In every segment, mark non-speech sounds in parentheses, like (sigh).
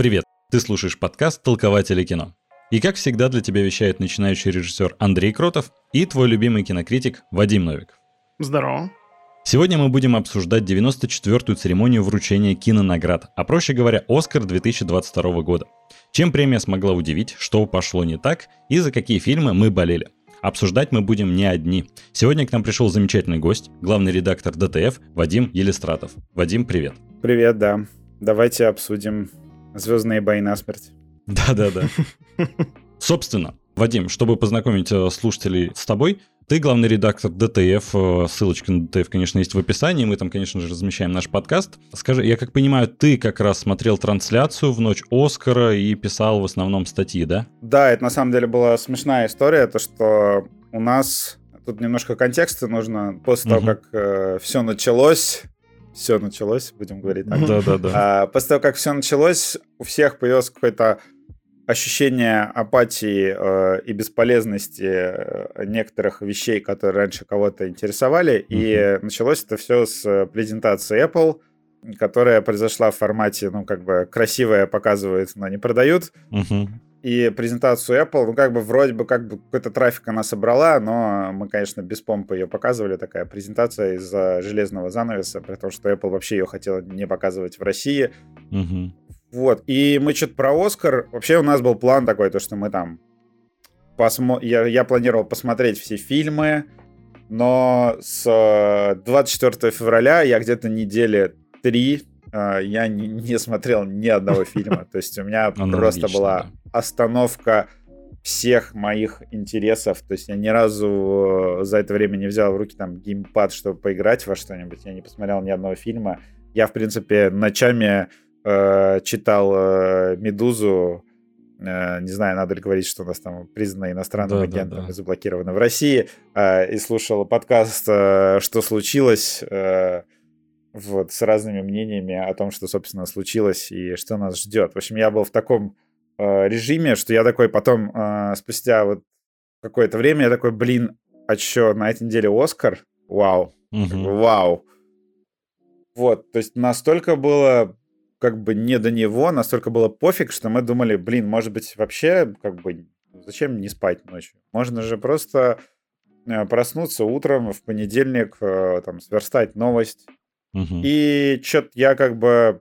Привет! Ты слушаешь подкаст «Толкователи кино». И как всегда для тебя вещает начинающий режиссер Андрей Кротов и твой любимый кинокритик Вадим Новиков. Здорово. Сегодня мы будем обсуждать 94-ю церемонию вручения кинонаград, а проще говоря, Оскар 2022 года. Чем премия смогла удивить, что пошло не так и за какие фильмы мы болели. Обсуждать мы будем не одни. Сегодня к нам пришел замечательный гость, главный редактор ДТФ Вадим Елистратов. Вадим, привет. Привет, да. Давайте обсудим Звездные бои на смерть. Да-да-да. (laughs) Собственно, Вадим, чтобы познакомить э, слушателей с тобой, ты главный редактор DTF, э, ссылочка на DTF, конечно, есть в описании, мы там, конечно же, размещаем наш подкаст. Скажи, я как понимаю, ты как раз смотрел трансляцию в ночь Оскара и писал в основном статьи, да? Да, это на самом деле была смешная история, то что у нас тут немножко контекста нужно. После угу. того, как э, все началось, все началось, будем говорить так. Да, да, да. А, после того, как все началось, у всех появилось какое-то ощущение апатии э, и бесполезности э, некоторых вещей, которые раньше кого-то интересовали. Uh-huh. И началось это все с презентации Apple, которая произошла в формате, ну, как бы красивая показывает, но не продают. Uh-huh и презентацию Apple, ну, как бы вроде бы как бы какой-то трафик она собрала, но мы, конечно, без помпы ее показывали, такая презентация из-за железного занавеса, при том, что Apple вообще ее хотела не показывать в России. Угу. Вот, и мы что-то про Оскар, вообще у нас был план такой, то, что мы там посмо... я, я планировал посмотреть все фильмы, но с 24 э, февраля я где-то недели три а, я не, не смотрел ни одного фильма. То есть у меня просто была остановка всех моих интересов. То есть я ни разу э, за это время не взял в руки там геймпад, чтобы поиграть во что-нибудь. Я не посмотрел ни одного фильма. Я, в принципе, ночами э, читал э, «Медузу», э, не знаю, надо ли говорить, что у нас там признано иностранным да, агентом да, да. и заблокировано в России, э, и слушал подкаст «Что случилось?», вот, с разными мнениями о том, что, собственно, случилось и что нас ждет. В общем, я был в таком э, режиме, что я такой потом, э, спустя вот какое-то время, я такой, блин, а что, на этой неделе Оскар? Вау. Угу. Вау. Вот, то есть настолько было как бы не до него, настолько было пофиг, что мы думали, блин, может быть, вообще, как бы, зачем не спать ночью? Можно же просто э, проснуться утром в понедельник, э, там, сверстать новость, Угу. И что-то я как бы...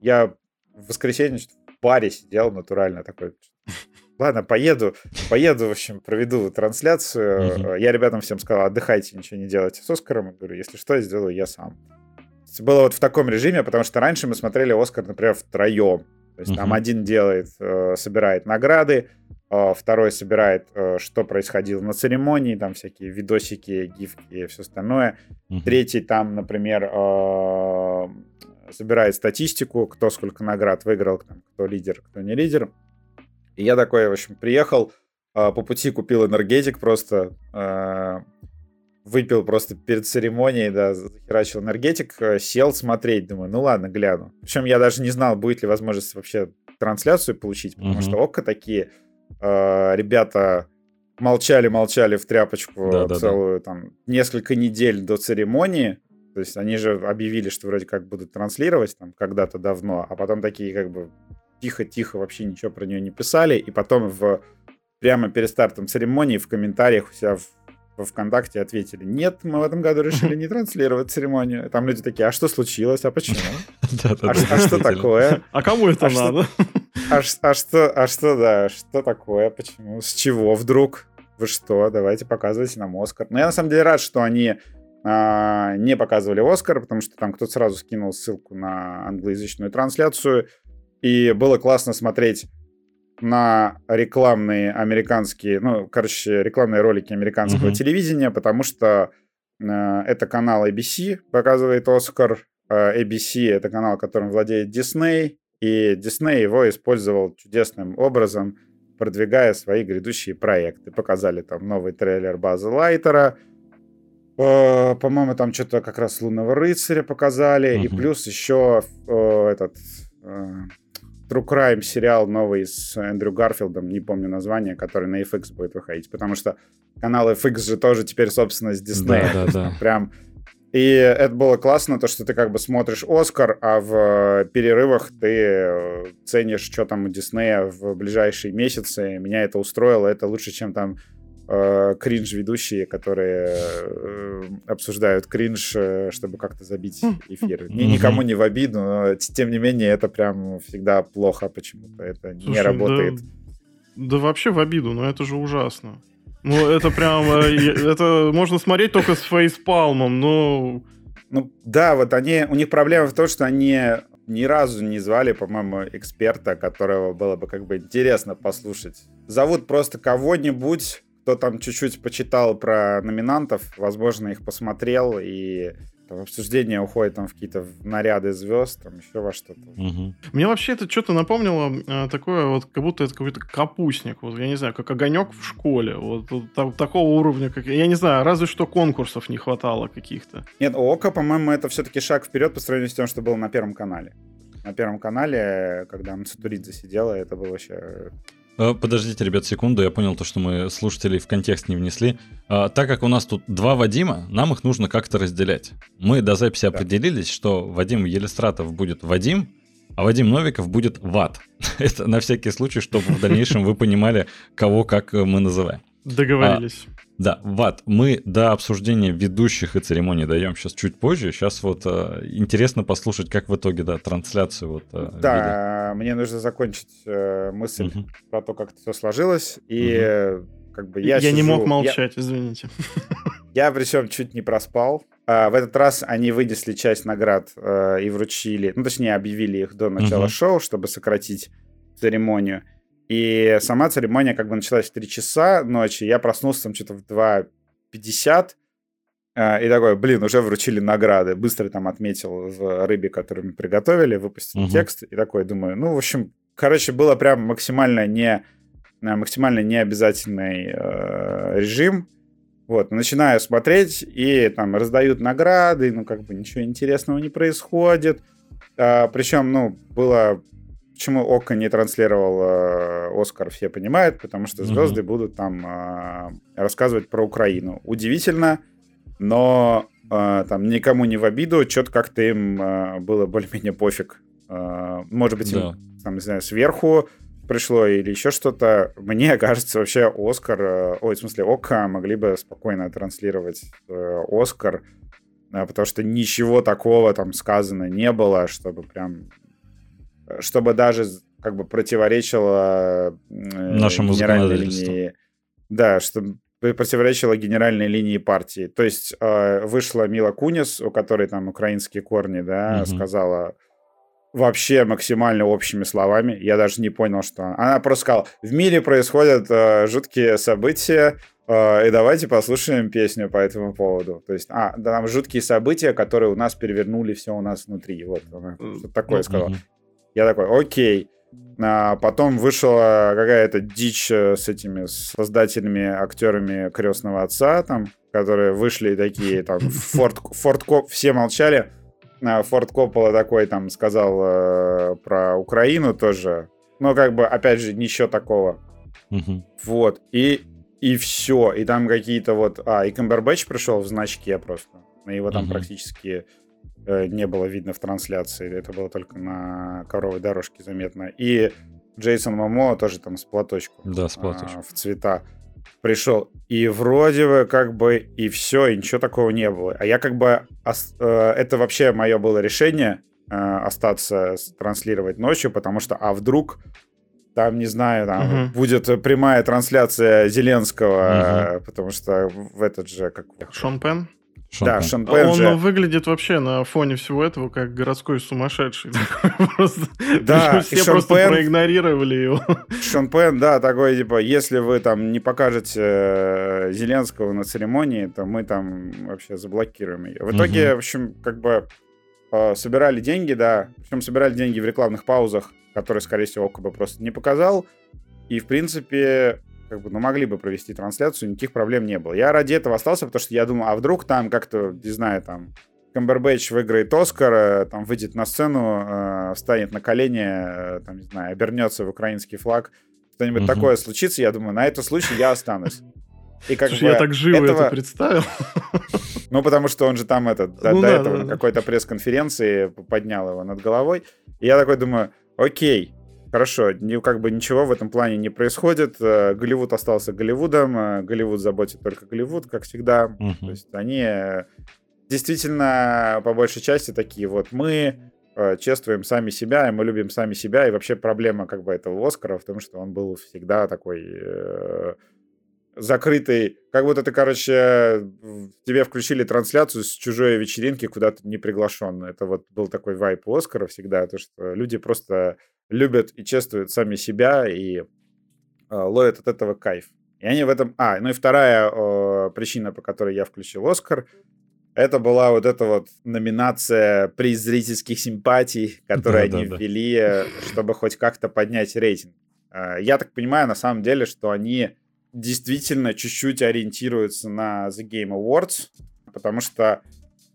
Я в воскресенье баре сидел натурально такой. Ладно, поеду, поеду, в общем, проведу трансляцию. Угу. Я ребятам всем сказал, отдыхайте, ничего не делайте с Оскаром. Я говорю, если что, я сделаю я сам. Было вот в таком режиме, потому что раньше мы смотрели Оскар, например, втроем. То есть там один делает, э, собирает награды, э, второй собирает, э, что происходило на церемонии, там всякие видосики, гифки и все остальное. Третий там, например, собирает статистику, кто сколько наград выиграл, кто лидер, кто не лидер. И я такой, в общем, приехал, по пути купил энергетик просто, выпил просто перед церемонией, да, захерачил энергетик, э, сел смотреть, думаю, ну ладно, гляну. Причем я даже не знал, будет ли возможность вообще трансляцию получить, потому mm-hmm. что ОККО такие э, ребята молчали-молчали в тряпочку да, целую, да, да. там, несколько недель до церемонии, то есть они же объявили, что вроде как будут транслировать там когда-то давно, а потом такие как бы тихо-тихо вообще ничего про нее не писали, и потом в прямо перед стартом церемонии в комментариях у себя в во ВКонтакте ответили, нет, мы в этом году решили не транслировать церемонию. Там люди такие, а что случилось, а почему? (laughs) А, а что такое? (laughs) А кому это а надо? (laughs) А, а что, а что, да, что такое, почему, с чего вдруг? Вы что, давайте показывайте нам Оскар. Но я на самом деле рад, что они а, не показывали Оскар, потому что там кто-то сразу скинул ссылку на англоязычную трансляцию, и было классно смотреть на рекламные американские, ну, короче, рекламные ролики американского uh-huh. телевидения, потому что э, это канал ABC, показывает Оскар. Э, ABC — это канал, которым владеет Disney, и Disney его использовал чудесным образом, продвигая свои грядущие проекты. Показали там новый трейлер База Лайтера, э, по-моему, там что-то как раз Лунного рыцаря показали, uh-huh. и плюс еще э, этот... Э, True Crime сериал новый с Эндрю Гарфилдом, не помню название, который на FX будет выходить, потому что канал FX же тоже теперь, собственно, с Disney. Да, да, да. (laughs) Прям И это было классно, то, что ты как бы смотришь Оскар, а в перерывах ты э, ценишь, что там у Диснея в ближайшие месяцы. Меня это устроило, это лучше, чем там э, кринж-ведущие, которые э, обсуждают кринж, э, чтобы как-то забить эфир. Ни, никому не в обиду, но тем не менее это прям всегда плохо почему-то. Это Слушай, не работает. Да, да вообще в обиду, но это же ужасно. Ну, это прям... Это можно смотреть только с фейспалмом, но... Ну, да, вот они... У них проблема в том, что они ни разу не звали, по-моему, эксперта, которого было бы как бы интересно послушать. Зовут просто кого-нибудь, кто там чуть-чуть почитал про номинантов, возможно, их посмотрел и там, обсуждение уходит там в какие-то наряды звезд, там еще во что-то. Угу. Мне вообще это что-то напомнило э, такое вот, как будто это какой-то капустник, вот я не знаю, как огонек в школе, вот, вот так, такого уровня, как я не знаю, разве что конкурсов не хватало каких-то. Нет, Ока, по-моему, это все-таки шаг вперед по сравнению с тем, что было на Первом канале. На Первом канале, когда Мацатуридзе сидела, это было вообще подождите, ребят, секунду, я понял то, что мы слушателей в контекст не внесли. А, так как у нас тут два Вадима, нам их нужно как-то разделять. Мы до записи да. определились, что Вадим Елистратов будет Вадим, а Вадим Новиков будет Ват. (laughs) Это на всякий случай, чтобы в дальнейшем вы понимали, кого как мы называем. Договорились. А, да, Ват, мы до обсуждения ведущих и церемоний даем сейчас чуть позже. Сейчас вот э, интересно послушать, как в итоге, да, трансляцию вот э, Да, видели. мне нужно закончить э, мысль угу. про то, как это все сложилось. И угу. как бы я Я сижу, не мог молчать, (laughs) я... извините. Я причем чуть не проспал. А, в этот раз они вынесли часть наград э, и вручили, ну точнее объявили их до начала угу. шоу, чтобы сократить церемонию. И сама церемония как бы началась в 3 часа ночи. Я проснулся там что-то в 2.50. Э, и такой, блин, уже вручили награды. Быстро там отметил в рыбе, которую мы приготовили, выпустил угу. текст. И такой думаю, ну, в общем, короче, было прям максимально не э, максимально необязательный э, режим. Вот, начинаю смотреть, и там раздают награды, ну, как бы ничего интересного не происходит. А, причем, ну, было Почему Ока не транслировал э, Оскар, все понимают, потому что звезды mm-hmm. будут там э, рассказывать про Украину. Удивительно, но э, там никому не в обиду, что-то как-то им э, было более-менее пофиг. Э, может быть, да. им, там, не знаю, сверху пришло или еще что-то. Мне (laughs) кажется, вообще Оскар, э, ой, в смысле, Ока могли бы спокойно транслировать э, Оскар, э, потому что ничего такого там сказано не было, чтобы прям чтобы даже как бы противоречило э, нашему генеральной линии. Да, чтобы противоречило генеральной линии партии. То есть э, вышла Мила Кунис, у которой там украинские корни, да, угу. сказала вообще максимально общими словами. Я даже не понял, что она. Она просто сказала: в мире происходят э, жуткие события, э, и давайте послушаем песню по этому поводу. То есть, а, да, там жуткие события, которые у нас перевернули все у нас внутри. Вот, она что такое ну, сказала. Я такой, окей. А потом вышла какая-то дичь э, с этими создателями, актерами крестного отца, там, которые вышли такие, там, (laughs) Форд, Форд Коп, все молчали. А Форд Коппола такой там сказал э, про Украину тоже. Но как бы, опять же, ничего такого. Угу. Вот. И, и все. И там какие-то вот... А, и Камбербэтч пришел в значке просто. Его там угу. практически не было видно в трансляции. Это было только на коровой дорожке заметно. И Джейсон Мамо тоже там с платочком. Да, с платочком. А, в цвета пришел. И вроде бы как бы и все, и ничего такого не было. А я как бы... Э, это вообще мое было решение э, остаться транслировать ночью, потому что а вдруг там, не знаю, там угу. будет прямая трансляция Зеленского, угу. потому что в этот же... Как... Шон Пен? Шон да, Шон Пен Он же... выглядит вообще на фоне всего этого как городской сумасшедший. (laughs) Да, (laughs) все просто проигнорировали его. Шон Пен, да, такой, типа, если вы там не покажете э, Зеленского на церемонии, то мы там вообще заблокируем ее. В итоге, в общем, как бы э, собирали деньги, да, причем собирали деньги в рекламных паузах, которые, скорее всего, Ока бы просто не показал. И, в принципе, как бы, ну, могли бы провести трансляцию, никаких проблем не было. Я ради этого остался, потому что я думал, а вдруг там как-то, не знаю, там, Камбербэтч выиграет Оскар, э, там, выйдет на сцену, э, встанет на колени, э, там, не знаю, обернется в украинский флаг, что-нибудь угу. такое случится, я думаю, на этот случай я останусь. И как Слушай, бы я так живо этого... это представил. Ну, потому что он же там этот, до, Ну до да, этого да, на какой-то пресс-конференции поднял его над головой. И я такой думаю, окей, хорошо, как бы ничего в этом плане не происходит. э, Голливуд остался Голливудом, э, Голливуд заботит только Голливуд, как всегда. Мгм. То есть они э, действительно по большей части такие вот мы чествуем сами себя, и мы любим сами себя, и вообще проблема как бы этого Оскара в том, что он был всегда такой э, закрытый, как будто ты, короче, тебе включили трансляцию с чужой вечеринки, куда ты не приглашен. Это вот был такой вайп Оскара всегда, то, что люди просто любят и чествуют сами себя, и э, ловят от этого кайф. И они в этом... А, ну и вторая э, причина, по которой я включил Оскар, это была вот эта вот номинация приз зрительских симпатий, (laughs) которую они Да-да-да. ввели, э, чтобы хоть как-то поднять рейтинг. Э, Я так понимаю, на самом деле, что они действительно чуть-чуть ориентируются на The Game Awards, потому что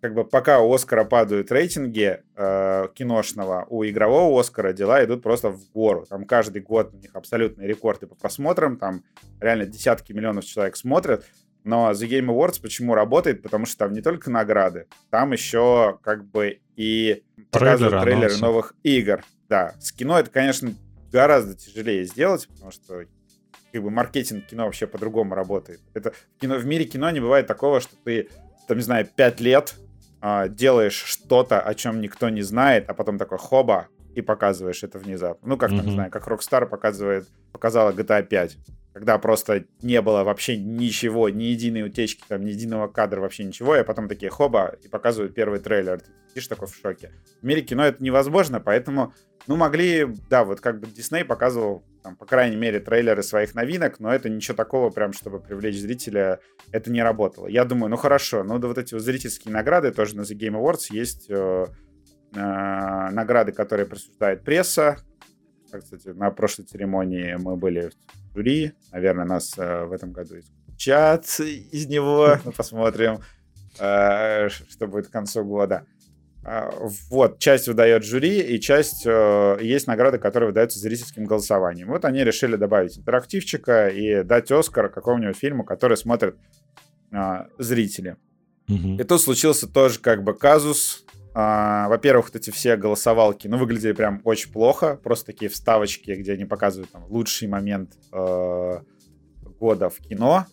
как бы пока у Оскара падают рейтинги э, киношного, у игрового Оскара дела идут просто в гору. Там каждый год у них абсолютные рекорды по просмотрам, там реально десятки миллионов человек смотрят. Но The Game Awards почему работает? Потому что там не только награды, там еще как бы и показывают Трейлеры, анонсы. новых игр. Да, с кино это, конечно, гораздо тяжелее сделать, потому что как бы маркетинг кино вообще по-другому работает. Это в, кино, в мире кино не бывает такого, что ты, там, не знаю, пять лет а, делаешь что-то, о чем никто не знает, а потом такой хоба, и показываешь это внезапно. Ну, как там, не знаю, как Rockstar показывает, показала GTA 5, когда просто не было вообще ничего, ни единой утечки, там, ни единого кадра, вообще ничего, и потом такие хоба, и показывают первый трейлер. Ты сидишь такой в шоке. В мире кино это невозможно, поэтому, ну, могли, да, вот как бы Дисней показывал, там, по крайней мере, трейлеры своих новинок, но это ничего такого, прям, чтобы привлечь зрителя, это не работало. Я думаю, ну хорошо, ну да вот эти вот зрительские награды тоже на The Game Awards есть э, э, награды, которые присуждает пресса. Кстати, на прошлой церемонии мы были в жюри. Наверное, нас э, в этом году исключат из него. (laughs) Ну, посмотрим, э, что будет к концу года. А, Вот, часть выдает жюри, и часть э, есть награды, которые выдаются зрительским голосованием. Вот они решили добавить интерактивчика и дать Оскар какому-нибудь фильму, который смотрят а, зрители. Мгм. И тут случился тоже как бы казус. А, во-первых, вот эти все голосовалки, ну, выглядели прям очень плохо. Просто такие вставочки, где они показывают там, лучший момент э, года в кино.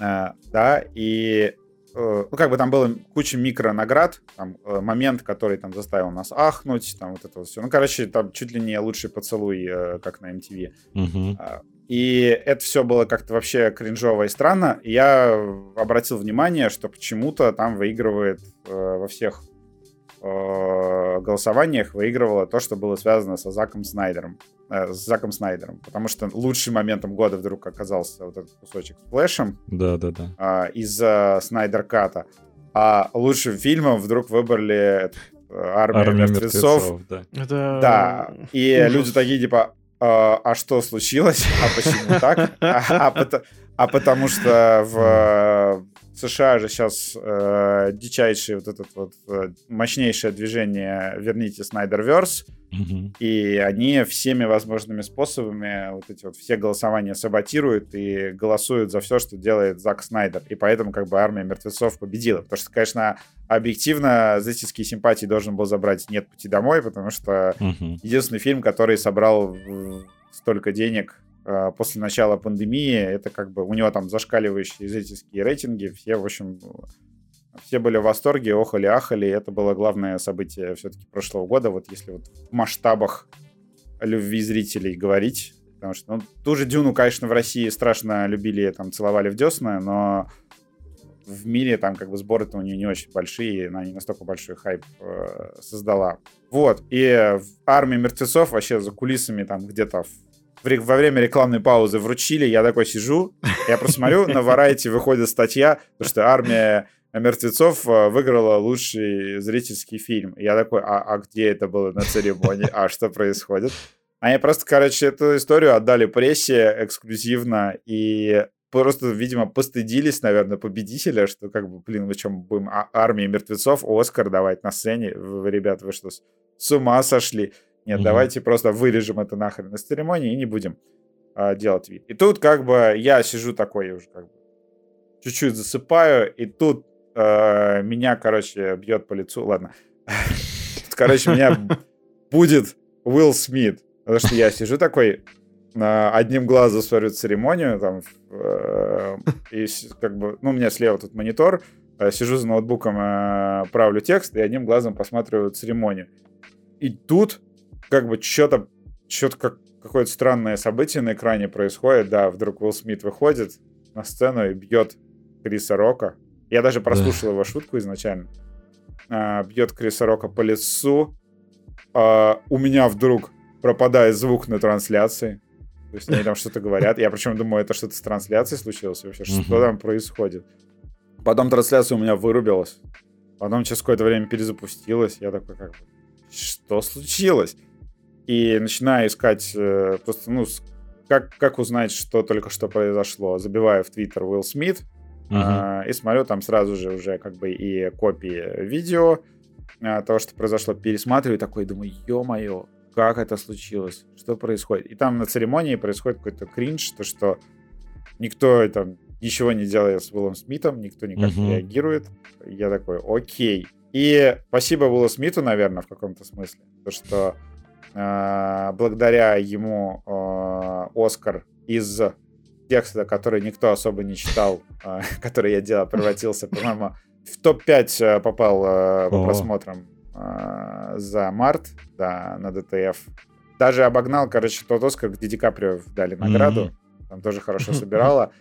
Э, да, и э, ну, как бы там было куча микронаград, там, э, момент, который там заставил нас ахнуть, там вот это вот все. Ну, короче, там чуть ли не лучший поцелуй, э, как на MTV. Мгм. А, И это все было как-то вообще кринжово и странно. И Я обратил внимание, что почему-то там выигрывает э, во всех э, голосованиях выигрывало то, что было связано со Заком Снайдером. э, с Заком Снайдером. Потому что лучшим моментом года вдруг оказался вот этот кусочек с Флэшем Да-да-да. а, из Снайдер Ката. А лучшим фильмом вдруг выбрали э, Армию Армия мертвецов. мертвецов, да. Это... Да, и ужас. люди такие типа, «А, а что случилось? А почему так? А, а а потому что в э, США же сейчас дичайшее вот этот вот э, мощнейшее движение «Верните Снайдерверс», Мгм. и они всеми возможными способами вот эти вот все голосования саботируют и голосуют за все, что делает Зак Снайдер. И поэтому как бы армия мертвецов победила. Потому что, конечно, объективно зрительские симпатии должен был забрать «Нет пути домой», потому что Мгм. единственный фильм, который собрал столько денег э, после начала пандемии, это как бы у него там зашкаливающие зрительские рейтинги, все, в общем, все были в восторге, охали, ахали, это было главное событие все-таки прошлого года, вот если вот в масштабах любви зрителей говорить, потому что, ну, ту же Дюну, конечно, в России страшно любили, там, целовали в десна, но в мире там как бы сборы-то у нее не очень большие, она не настолько большой хайп э, создала. Вот, и в армии мертвецов вообще за кулисами там где-то в- во время рекламной паузы вручили, я такой сижу, я просто смотрю, на Variety выходит статья, что армия мертвецов э, выиграла лучший зрительский фильм. Я такой, а, а где это было на церемонии? А что происходит? Они просто, короче, эту историю отдали прессе эксклюзивно и просто, видимо, постыдились, наверное, победителя, что как бы, блин, мы чем будем а- армии мертвецов Оскар давать на сцене? Вы, ребята, вы что, с ума сошли? Нет, Мгм. давайте просто вырежем это нахрен из церемонии и не будем а, делать вид. И тут как бы я сижу такой уже как бы чуть-чуть засыпаю, и тут э, меня, короче, бьет по лицу. Ладно. (laughs) Короче, меня (laughs) будет Уилл Смит. Потому что я сижу такой, одним глазом смотрю церемонию, там, э, и как бы, ну, у меня слева тут монитор, э, сижу за ноутбуком, э, правлю текст, и одним глазом посматриваю церемонию. И тут как бы что-то, что-то как какое-то странное событие на экране происходит, да, вдруг Уилл Смит выходит на сцену и бьет Криса Рока. Я даже прослушал его шутку изначально. бьет Криса Рока по лицу. А, у меня вдруг пропадает звук на трансляции. То есть они там (laughs) что-то говорят. Я причем думаю, это что-то с трансляцией случилось вообще. Что там происходит? Потом трансляция у меня вырубилась. Потом через какое-то время перезапустилась. Я такой, как что случилось? И начинаю искать э, просто, ну, как, как узнать, что только что произошло. Забиваю в Твиттер Уилл Смит uh-huh. э, и смотрю там сразу же уже как бы и копии видео э, того, что произошло. Пересматриваю такой, думаю, ё-моё, как это случилось, что происходит. И там на церемонии происходит какой-то кринж, то что никто там ничего не делает с Уиллом Смитом, никто никак uh-huh. не реагирует. Я такой, окей. И спасибо Уиллу Смиту, наверное, в каком-то смысле, то что благодаря ему э, Оскар из текста, который никто особо не читал, э, (laughs) который я делал, превратился, (laughs) по-моему, в топ-5 э, попал э, по просмотрам за март да, на ДТФ. Даже обогнал, короче, тот Оскар, где Ди Каприо дали награду. Там тоже хорошо (laughs) собирала.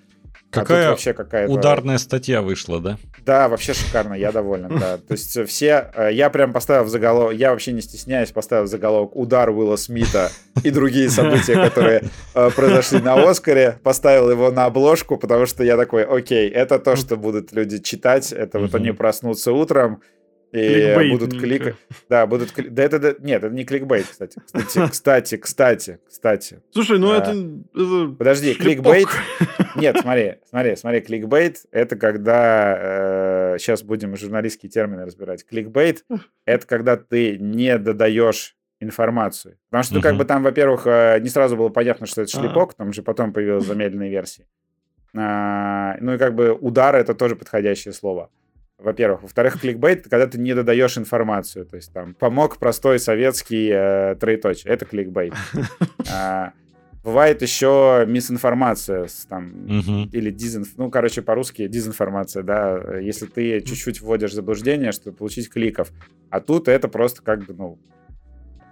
Какая а вообще какая-то... ударная статья вышла, да? Да, вообще шикарно, я доволен, да. (laughs) То есть все... Э, я прям поставил в заголовок... Я вообще не стесняюсь, поставил в заголовок «Удар Уилла Смита» и другие события, (laughs) которые э, произошли на Оскаре. Поставил его на обложку, потому что я такой, окей, это то, что будут люди читать. Это вот они проснутся утром, и будут кликать. Да, будут кликать. Да, это, да, нет, это не кликбейт, кстати. Кстати, (laughs) кстати, кстати, кстати. Слушай, ну а, это, это... Подожди, шлепок. кликбейт... (laughs) Нет, смотри, смотри, смотри, кликбейт — это когда... Э, сейчас будем журналистские термины разбирать. Кликбейт — это когда ты не додаешь информацию. Потому что, uh-huh. как бы там, во-первых, э, не сразу было понятно, что это шлепок, там же потом появилась замедленная версия. А, ну и как бы удар — это тоже подходящее слово во-первых. Во-вторых, кликбейт, когда ты не додаешь информацию. То есть там помог простой советский э, троеточие. Это кликбейт. (laughs) А, бывает еще мисинформация там, uh-huh. или дизинф... Ну, короче, по-русски дезинформация, да. Если ты чуть-чуть вводишь заблуждение, чтобы получить кликов. А тут это просто как бы, ну,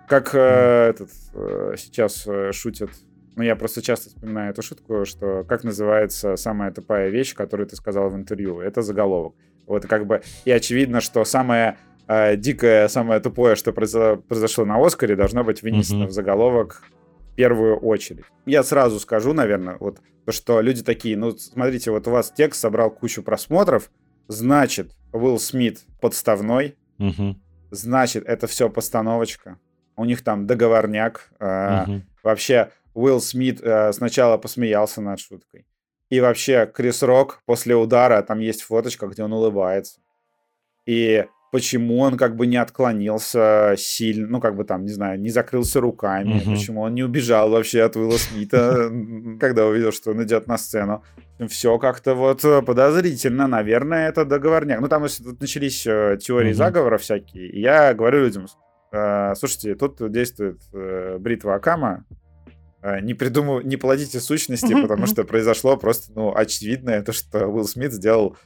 как э, этот э, сейчас э, шутят ну, я просто часто вспоминаю эту шутку, что как называется самая тупая вещь, которую ты сказал в интервью. Это заголовок. Вот как бы и очевидно, что самое э, дикое, самое тупое, что произошло, на Оскаре, должно быть вынесено mm-hmm. в заголовок в первую очередь. Я сразу скажу, наверное, вот то, что люди такие, ну, смотрите, вот у вас текст собрал кучу просмотров, значит, Уилл Смит подставной, mm-hmm. значит, это все постановочка. У них там договорняк. Э, mm-hmm. Вообще, Уилл Смит э, сначала посмеялся над шуткой. И вообще, Крис Рок после удара, там есть фоточка, где он улыбается. И почему он как бы не отклонился сильно, ну, как бы там, не знаю, не закрылся руками, mm-hmm. почему он не убежал вообще от Уилла Смита, когда увидел, что он идет на сцену. Все как-то вот подозрительно, наверное, это договорняк. Ну, там начались э, теории заговора всякие, и я говорю людям, «Э, слушайте, тут действует э, бритва Акама, не придумал, не плодите сущности, потому что произошло просто, ну, очевидное то, что Уилл Смит сделал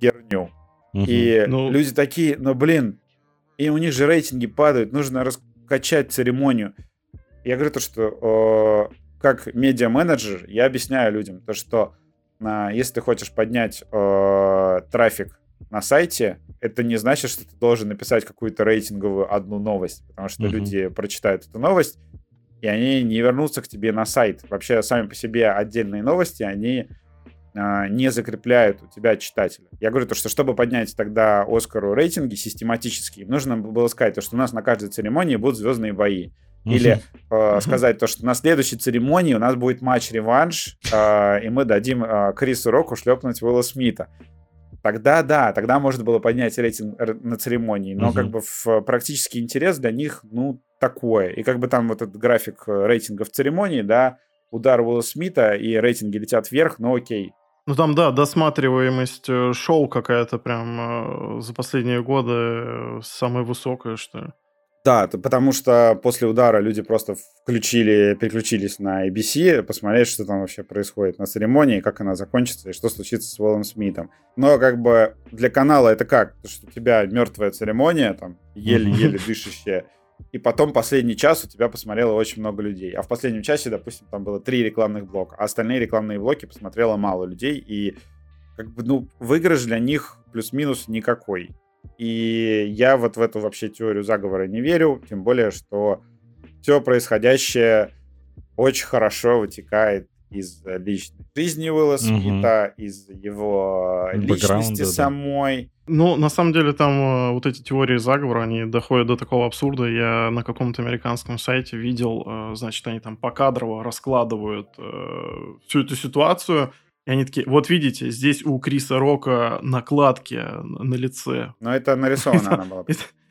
херню. И ну... люди такие, ну, блин, и у них же рейтинги падают, нужно раскачать церемонию. Я говорю то, что э, как медиа-менеджер я объясняю людям то, что э, если ты хочешь поднять э, трафик на сайте, это не значит, что ты должен написать какую-то рейтинговую одну новость, потому что uh-huh. люди прочитают эту новость, и они не вернутся к тебе на сайт. Вообще, сами по себе отдельные новости, они э, не закрепляют у тебя читателя. Я говорю то, что чтобы поднять тогда Оскару рейтинги систематически, нужно было сказать, то, что у нас на каждой церемонии будут звездные бои. Или э, сказать то, что на следующей церемонии у нас будет матч-реванш, э, и мы дадим э, Крису Року шлепнуть Уилла Смита. Тогда да, тогда можно было поднять рейтинг на церемонии, но как бы в практический интерес для них, ну, такое. И как бы там вот этот график э, рейтингов церемонии, да, удар Уилла Смита и рейтинги летят вверх, ну окей. Ну там, да, досматриваемость э, шоу какая-то прям э, за последние годы самая высокая, что ли. Да, потому что после удара люди просто включили, переключились на ABC, посмотреть, что там вообще происходит на церемонии, как она закончится и что случится с Уиллом Смитом. Но как бы для канала это как? То, что у тебя мертвая церемония, там еле-еле (laughs) дышащая, и потом последний час у тебя посмотрело очень много людей. А в последнем часе, допустим, там было три рекламных блока, а остальные рекламные блоки посмотрело мало людей, и как бы, ну, выигрыш для них плюс-минус никакой. И я вот в эту вообще теорию заговора не верю, тем более, что все происходящее очень хорошо вытекает из личной жизни Уилла Смита, угу. из его личности да. самой. Ну, на самом деле, там э, вот эти теории заговора, они доходят до такого абсурда. Я на каком-то американском сайте видел, э, значит, они там покадрово раскладывают э, всю эту ситуацию, и они такие, вот видите, здесь у Криса Рока накладки на лице. Но это нарисовано она была.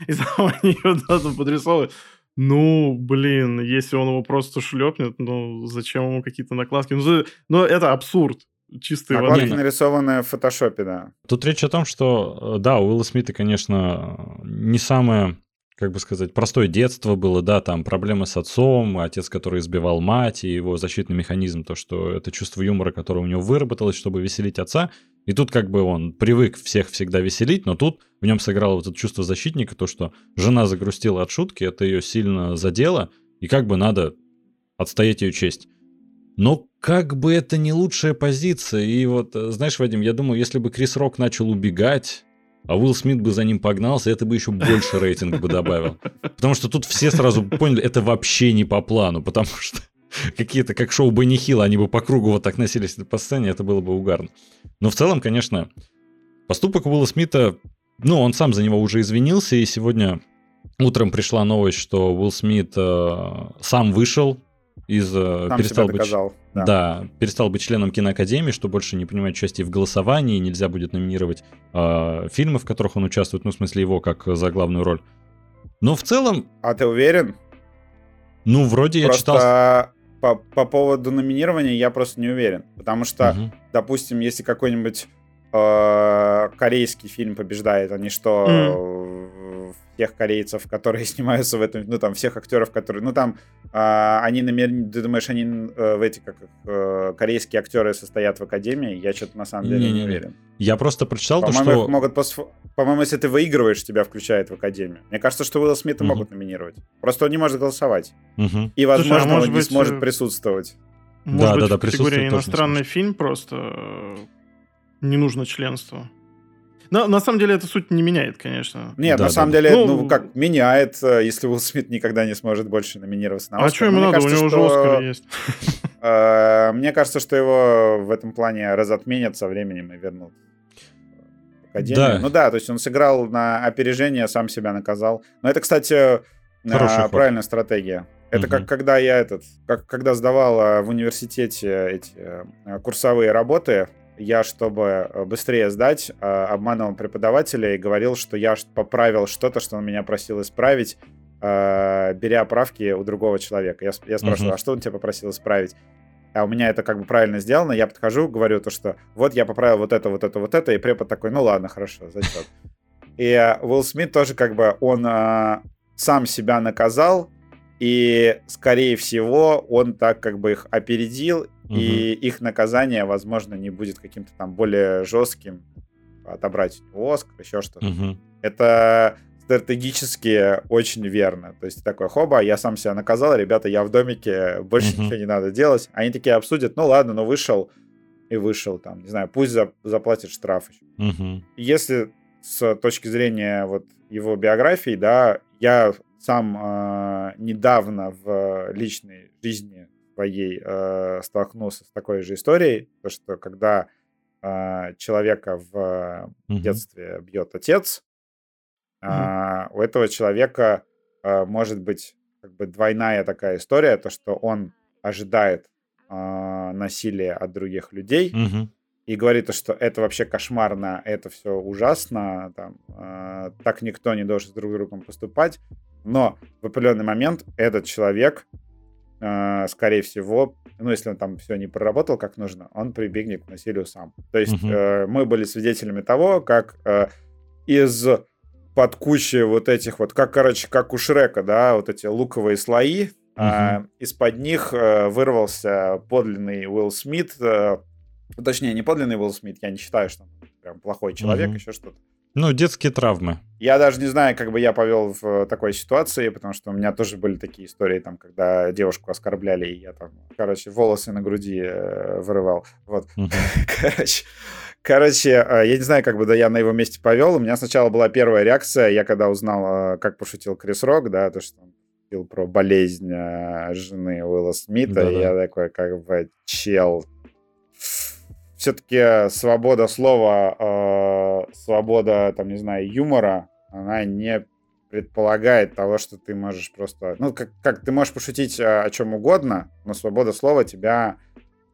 И там они вот это подрисовывают. Ну, блин, если он его просто шлепнет, ну, зачем ему какие-то накладки? Ну, ну это абсурд. Чистый Накладки воды. нарисованные в фотошопе, да. Тут речь о том, что, э, да, у Уилла Смита, конечно, не самое как бы сказать, простое детство было, да, там проблемы с отцом, отец, который избивал мать, и его защитный механизм, то, что это чувство юмора, которое у него выработалось, чтобы веселить отца. И тут как бы он привык всех всегда веселить, но тут в нем сыграло вот это чувство защитника, то, что жена загрустила от шутки, это ее сильно задело, и как бы надо отстоять ее честь. Но как бы это не лучшая позиция. И вот, э, знаешь, Вадим, я думаю, если бы Крис Рок начал убегать, а Уилл Смит бы за ним погнался, это бы еще больше рейтинг бы добавил. Потому что тут все сразу поняли, это вообще не по плану, потому что какие-то, как шоу Бенни Хилла, они бы по кругу вот так носились по сцене, это было бы угарно. Но в целом, конечно, поступок Уилла Смита, ну, он сам за него уже извинился, и сегодня утром пришла новость, что Уилл Смит э, сам вышел из э, перестал быть, да. да, перестал быть членом киноакадемии, что больше не принимает участие в голосовании, нельзя будет номинировать э, фильмы, в которых он участвует, ну, в смысле его как за главную роль. Но в целом... А ты уверен? Ну, вроде просто я читал... По, по поводу номинирования я просто не уверен. Потому что, угу. допустим, если какой-нибудь э, корейский фильм побеждает, а не что mm тех корейцев, которые (laughs) снимаются в этом, ну там всех актеров, которые, ну там а, они намеренно, ты думаешь, они э, в эти как э, корейские актеры состоят в академии? Я что-то на самом деле не, не уверен. Я просто прочитал то, что... могут пос... По-моему, если ты выигрываешь, тебя включают в академию. Мне кажется, что Уилла Смита угу. могут номинировать. Просто он не может голосовать. Угу. И, возможно, Слушай, а он быть... не сможет э, присутствовать. Может да, быть, да, да, в категории иностранный фильм просто не нужно членство. Но на самом деле это суть не меняет, конечно. Нет, да, на самом да. деле, ну, ну, как меняет, э, если Уилл Смит никогда не сможет больше номинироваться на Оскар. А что ему надо? Кажется, У него что... уже Оскар есть. Э, мне кажется, что его в этом плане разотменят со временем и вернут Академию. Да. Ну да, то есть он сыграл на опережение, сам себя наказал. Но это, кстати, Хороший правильная стратегия. Это угу. как когда я этот, как когда сдавал в университете эти курсовые работы, я, чтобы э, быстрее сдать, э, обманывал преподавателя и говорил, что я поправил что-то, что он меня просил исправить, э, беря правки у другого человека. Я, я спрашиваю, uh-huh. а что он тебя попросил исправить? А у меня это как бы правильно сделано, я подхожу, говорю то, что вот я поправил вот это, вот это, вот это, и препод такой, ну ладно, хорошо, зачет. И Уилл Смит тоже как бы, он сам себя наказал, и, скорее всего, он так как бы их опередил угу. и их наказание, возможно, не будет каким-то там более жестким, отобрать Оскар, еще что-то. Угу. Это стратегически очень верно. То есть такой, хоба, я сам себя наказал, ребята, я в домике, больше uh ничего не надо делать. Они такие обсудят, ну ладно, ну вышел и вышел, там, не знаю, пусть за, заплатит штраф. uh Если с точки зрения вот его биографии, да, я сам э, недавно в личной жизни своей э, столкнулся с такой же историей, то что когда э, человека в mm-hmm. детстве бьет отец, э, mm-hmm. у этого человека э, может быть как бы двойная такая история, то что он ожидает э, насилия от других людей mm-hmm. и говорит, что это вообще кошмарно, это все ужасно, там, э, так никто не должен с друг другом поступать, но в определенный момент этот человек скорее всего, ну, если он там все не проработал как нужно, он прибегнет к насилию сам. То есть Мгм. э, мы были свидетелями того, как э, из под кучи вот этих вот, как, короче, как у Шрека, да, вот эти луковые слои, а, из-под них э, вырвался подлинный Уилл Смит, э, точнее, не подлинный Уилл Смит, я не считаю, что он прям плохой человек, Мгм. еще что-то. Ну, детские травмы. Я даже не знаю, как бы я повел в э, такой ситуации, потому что у меня тоже были такие истории, там, когда девушку оскорбляли, и я там, короче, волосы на груди э, вырывал. Вот. (laughs) Короче, короче, э, я не знаю, как бы да я на его месте повел. У меня сначала была первая реакция, я когда узнал, как пошутил Крис Рок, да, то, что он шутил про болезнь жены Уилла Смита, Да-да. я такой, как бы, чел. Все-таки свобода слова, э, свобода, там, не знаю, юмора, она не предполагает того, что ты можешь просто... Ну, как, как ты можешь пошутить э, о чем угодно, но свобода слова тебя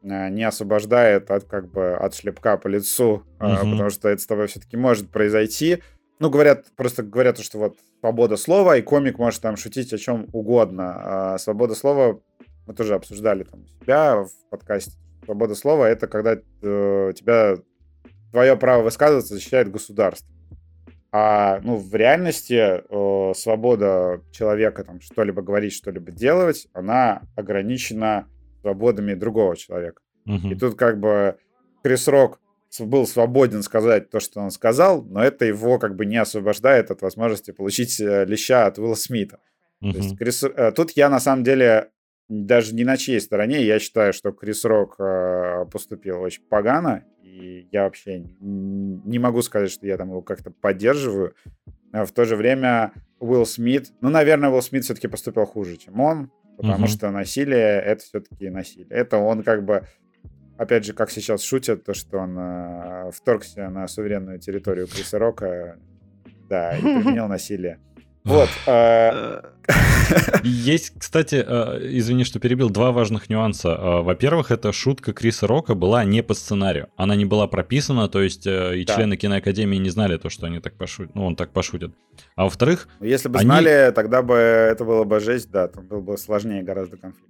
э, не освобождает от как бы от шлепка по лицу, э, Мгм. потому что это с тобой все-таки может произойти. Ну, говорят, просто говорят, что вот свобода слова, и комик может там шутить о чем угодно. А свобода слова мы тоже обсуждали там у себя в подкасте. Свобода слова это когда э, тебя твое право высказываться защищает государство. А ну, в реальности э, свобода человека там что-либо говорить, что-либо делать, она ограничена свободами другого человека. Мгм. И тут как бы Крис Рок был свободен сказать то, что он сказал, но это его как бы не освобождает от возможности получить э, леща от Уилла Смита. То есть. Крис- э, тут я на самом деле даже не на чьей стороне. Я считаю, что Крис Рок э, поступил очень погано, и я вообще не могу сказать, что я там его как-то поддерживаю. А в то же время Уилл Смит, ну, наверное, Уилл Смит все-таки поступил хуже, чем он, потому Мгм. что насилие — это все-таки насилие. Это он как бы, опять же, как сейчас шутят, то, что он э, вторгся на суверенную территорию Криса Рока, да, и (laughs) применил насилие. Вот. (laughs) э, Есть, кстати, э, извини, что перебил, два важных нюанса. Э, Во-первых, эта шутка Криса Рока была не по сценарию. Она не была прописана, то есть э, и Да. члены киноакадемии не знали то, что они так пошутят. Ну, он так пошутит. А во-вторых, Если бы Они- знали, тогда бы это было бы жесть, да, там был бы сложнее гораздо конфликт.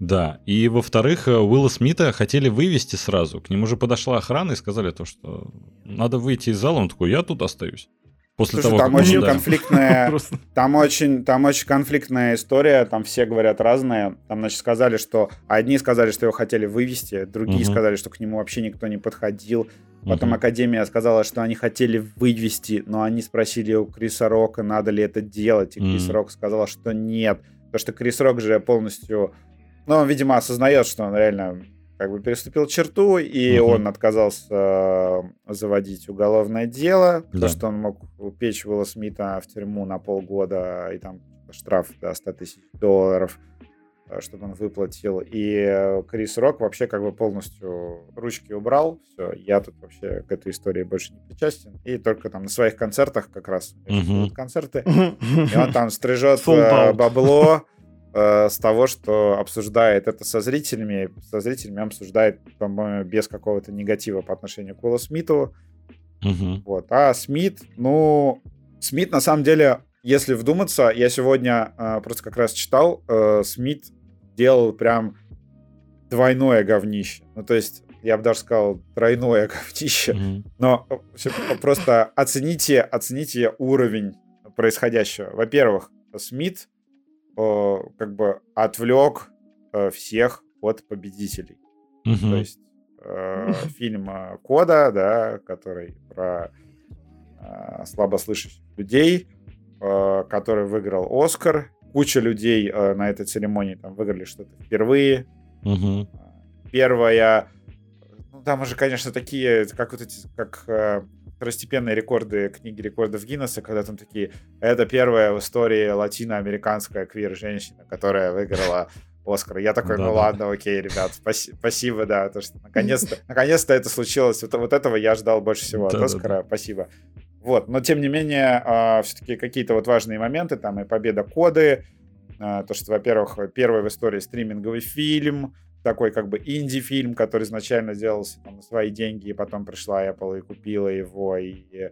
да. И во-вторых, э, Уилла Смита хотели вывести сразу. К нему же подошла охрана и сказали то, что надо выйти из зала. Он такой, я тут остаюсь. После Слушай, того, там очень ударил. конфликтная, (laughs) там очень, там очень конфликтная история, там все говорят разные. Там, значит, сказали, что одни сказали, что его хотели вывести, другие Мгм. сказали, что к нему вообще никто не подходил. Потом Мгм. Академия сказала, что они хотели вывести, но они спросили у Криса Рока, надо ли это делать. И Крис Мгм. Рок сказал, что нет. Потому что Крис Рок же полностью... Ну, он, видимо, осознает, что он реально как бы переступил черту, и Мгм. он отказался э, заводить уголовное дело, Да. то, что он мог упечь Уилла Смита в тюрьму на полгода, и там штраф до 100 тысяч долларов, э, чтобы он выплатил. И э, Крис Рок вообще как бы полностью ручки убрал. Все, я тут вообще к этой истории больше не причастен. И только там на своих концертах как раз будут концерты. (laughs) И он там стрижет бабло (laughs) э, с того, что обсуждает это со зрителями. Со зрителями обсуждает, по-моему, без какого-то негатива по отношению к Уиллу Смиту. Мгм. Вот. А Смит, ну, Смит на самом деле, если вдуматься, я сегодня э, просто как раз читал, э, Смит делал прям двойное говнище. Ну, то есть, я бы даже сказал, тройное (laughs) говнище. Мгм. Но э, просто оцените, оцените уровень происходящего. Во-первых, Смит э, как бы отвлек э, всех от победителей. То Мгм. есть э, (laughs) фильм э, Кода, да, который про э, слабослышащих людей, э, который выиграл Оскар. Куча людей э, на этой церемонии там выиграли что-то впервые. Мгм. Первая, ну там уже, конечно, такие, как вот эти, как э, второстепенные рекорды книги рекордов Гиннесса, когда там такие, это первая в истории латиноамериканская квир-женщина, которая выиграла Оскар. Я такой, ну ладно, окей, ребят, спаси- спасибо, да, то, что (laughs) наконец-то, наконец-то это случилось. Вот, вот этого я ждал больше всего от. Оскара, спасибо. Вот, но тем не менее, все-таки какие-то вот важные моменты, там и победа коды, а, то, что, во-первых, первый в истории стриминговый фильм, такой как бы инди-фильм, который изначально делался там, на свои деньги, и потом пришла Apple и купила его, и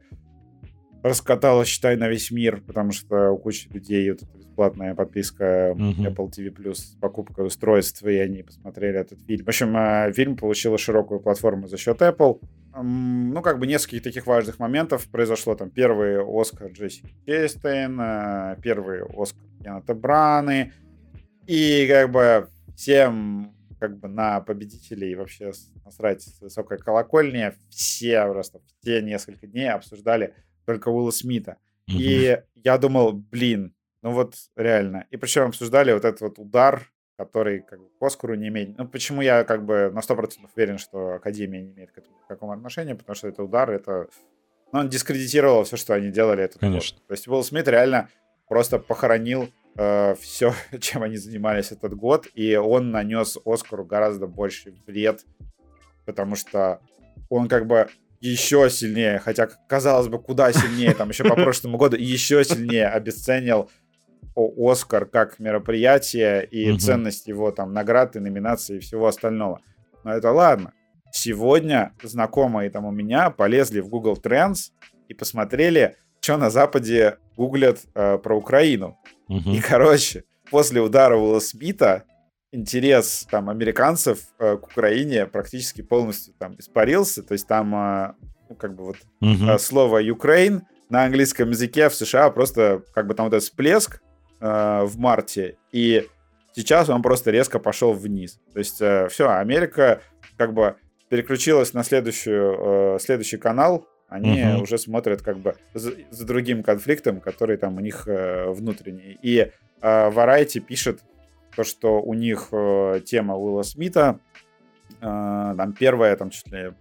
раскатала, считай, на весь мир, потому что у кучи людей вот эта бесплатная подписка Мгм. Apple TV Plus с покупкой устройств, и они посмотрели этот фильм. В общем, э, фильм получил широкую платформу за счет Apple. Ну, как бы несколько таких важных моментов произошло. Там первый Оскар Джесси Честейн, э, первый Оскар Кеннета Браны. И как бы всем как бы на победителей вообще насрать с высокой колокольни. Все просто, все несколько дней обсуждали только Уилла Смита. Мгм. И я думал, блин, ну вот реально. И причем обсуждали вот этот вот удар, который как бы к Оскару не имеет. Ну, почему я как бы на 100% уверен, что Академия не имеет к этому никакого отношения, потому что это удар, это... Ну, он дискредитировал все, что они делали этот год. Конечно. То есть Уилл Смит реально просто похоронил все, (laughs) чем они занимались этот год, и он нанес Оскару гораздо больше вред, потому что он как бы еще сильнее, хотя, казалось бы, куда сильнее, там еще по (laughs) прошлому году, еще сильнее обесценил Оскар как мероприятие и Мгм. ценность его там наград и номинаций и всего остального. Но это ладно. Сегодня знакомые там у меня полезли в Google Trends и посмотрели, что на Западе гуглят э, про Украину. Мгм. И, короче, после удара Уилла Смита интерес там американцев э, к Украине практически полностью там испарился. То есть там, э, ну, как бы вот Мгм. э, слово Ukraine на английском языке в США просто как бы там вот этот всплеск э, в марте, и сейчас он просто резко пошел вниз. То есть все, Америка как бы переключилась на следующую, э, следующий канал, они Мгм. уже смотрят как бы за, за другим конфликтом, который там у них э, внутренний. И э, Variety пишет то, что у них э, тема Уилла Смита э, там первая, там чуть ли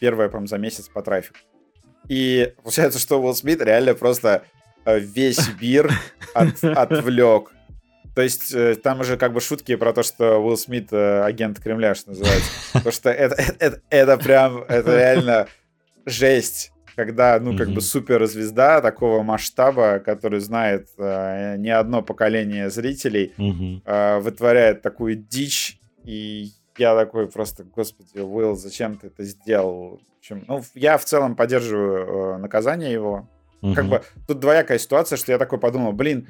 первая, по за месяц по трафику. И получается, что Уилл Смит реально просто э, весь (laughs) мир от- отвлек. То есть э, там уже как бы шутки про то, что Уилл Смит э, агент Кремля, что называется. Потому что это, это, это прям, это реально жесть. Когда, ну, как Мгм. бы суперзвезда такого масштаба, который знает э, не одно поколение зрителей, Мгм. э, вытворяет такую дичь, и я такой просто, господи, Уилл, зачем ты это сделал? Общем, ну, я в целом поддерживаю э, наказание его. Как Мгм. бы тут двоякая ситуация, что я такой подумал, блин,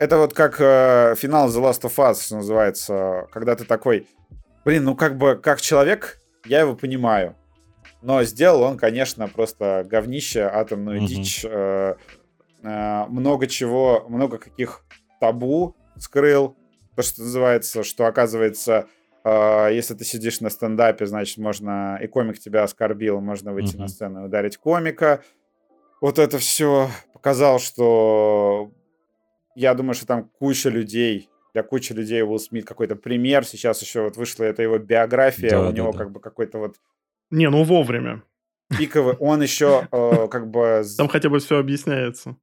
это вот как э, финал The Last of Us, что называется, когда ты такой, блин, ну как бы как человек, я его понимаю. Но сделал он, конечно, просто говнище, атомную Мгм. дичь, э, э, много чего, много каких табу скрыл, то, что называется, что оказывается, э, если ты сидишь на стендапе, значит, можно, и комик тебя оскорбил, можно выйти Мгм. на сцену и ударить комика. Вот это все показал, что я думаю, что там куча людей, для кучи людей Уилл Смит какой-то пример. Сейчас еще вот вышла эта его биография, Да, у да, него да. как бы какой-то вот Не, ну вовремя. пиковый, он еще э, как бы Там хотя бы все объясняется.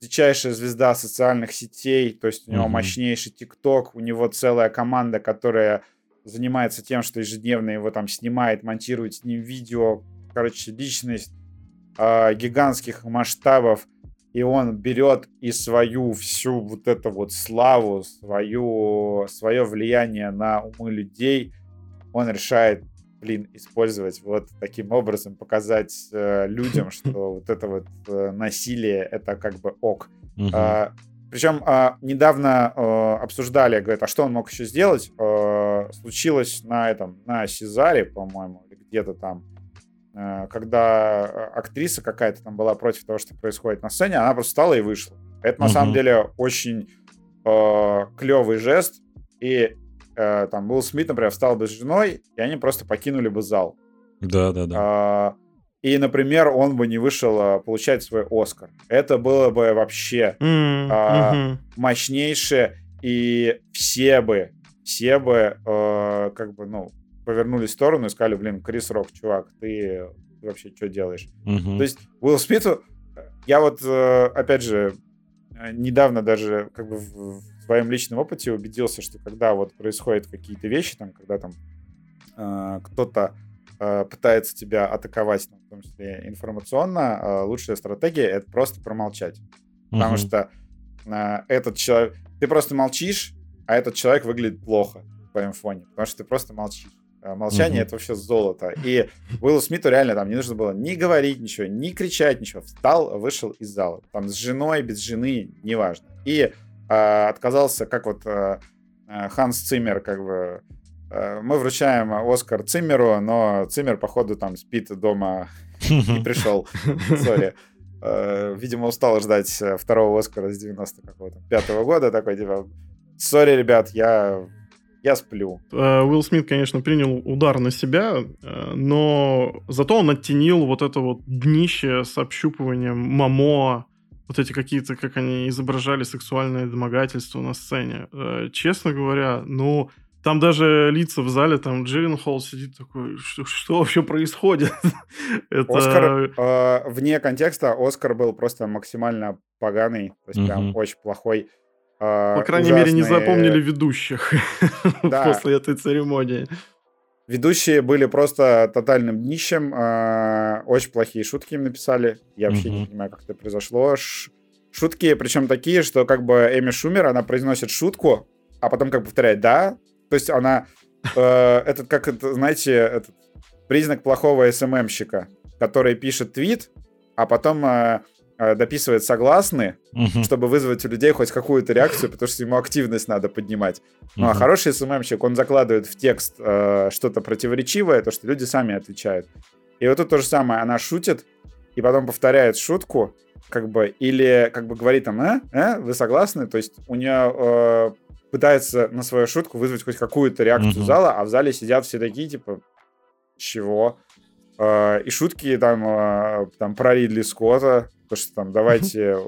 дичайшая звезда социальных сетей, то есть у него Мгм. мощнейший ТикТок, у него целая команда, которая занимается тем, что ежедневно его там снимает, монтирует с ним видео, короче, личность а, гигантских масштабов, и он берет и свою всю вот эту вот славу, свою, свое влияние на умы людей, он решает, блин, использовать вот таким образом, показать э, людям, (laughs) что вот это вот э, насилие, это как бы ок. Мгм. А, причем а, недавно э, обсуждали, говорят, а что он мог еще сделать? Э, случилось на этом, на Сезаре, по-моему, или где-то там, э, когда актриса какая-то там была против того, что происходит на сцене, она просто встала и вышла. Это на самом деле очень клевый жест, и э, там Уилл Смит, например, встал бы с женой, и они просто покинули бы зал. Да, да, да. А, и, например, он бы не вышел а, получать свой Оскар. Это было бы вообще М, А, мгм. мощнейшее, и все бы, все бы, э, как бы, ну, повернулись в сторону и сказали, блин, Крис Рок, чувак, ты вообще что делаешь? Мгм. То есть Уилл Смиту, я вот, э, опять же, э, недавно даже как бы в, в своем личном опыте убедился, что когда вот происходят какие-то вещи, там, когда там э, кто-то э, пытается тебя атаковать, ну, в том числе информационно, э, лучшая стратегия — это просто промолчать. Потому Мгм. что э, этот человек... Ты просто молчишь, а этот человек выглядит плохо в твоем фоне, потому что ты просто молчишь. Молчание это вообще золото. И Уиллу Смиту реально там не нужно было ни говорить ничего, ни кричать ничего. Встал, вышел из зала. Там с женой, без жены, неважно. И э, отказался, как вот э, э Ханс Циммер, как бы э, мы вручаем Оскар Циммеру, но Циммер, походу, там спит дома и (laughs) пришел. Sorry. Видимо, устал ждать второго Оскара с 90 какого-то пятого года. Такой, типа, sorry, ребят, я я сплю. Уилл Смит, конечно, принял удар на себя, но зато он оттенил вот это вот днище с общупыванием Момоа, вот эти какие-то, как они изображали сексуальное домогательство на сцене. Э, честно говоря, ну, там даже лица в зале, там Джиллин Холл сидит такой, что, что вообще происходит? (laughs) Это... Оскар, э, вне контекста, Оскар был просто максимально поганый, то есть mm-hmm. прям очень плохой. По крайней ужасные... мере, не запомнили ведущих (laughs) да. после этой церемонии. Ведущие были просто тотальным днищем. Э, очень плохие шутки им написали. Я вообще не понимаю, как это произошло. Шутки, причем такие, что как бы Эми Шумер, она произносит шутку, а потом как повторяет «да». То есть она... Э, (laughs) этот, как это, знаете, этот признак плохого СММщика, который пишет твит, а потом Э, дописывает согласны, uh-huh. чтобы вызвать у людей хоть какую-то реакцию, потому что ему активность надо поднимать. Ну, а хороший СММщик, он закладывает в текст э, что-то противоречивое, то, что люди сами отвечают. И вот тут то же самое, она шутит, и потом повторяет шутку, как бы, или как бы говорит там, э, э, вы согласны? То есть у нее э, пытается на свою шутку вызвать хоть какую-то реакцию uh-huh. зала, а в зале сидят все такие, типа, чего? Э, и шутки там, э, там про Ридли Скотта, то, что там давайте... (laughs)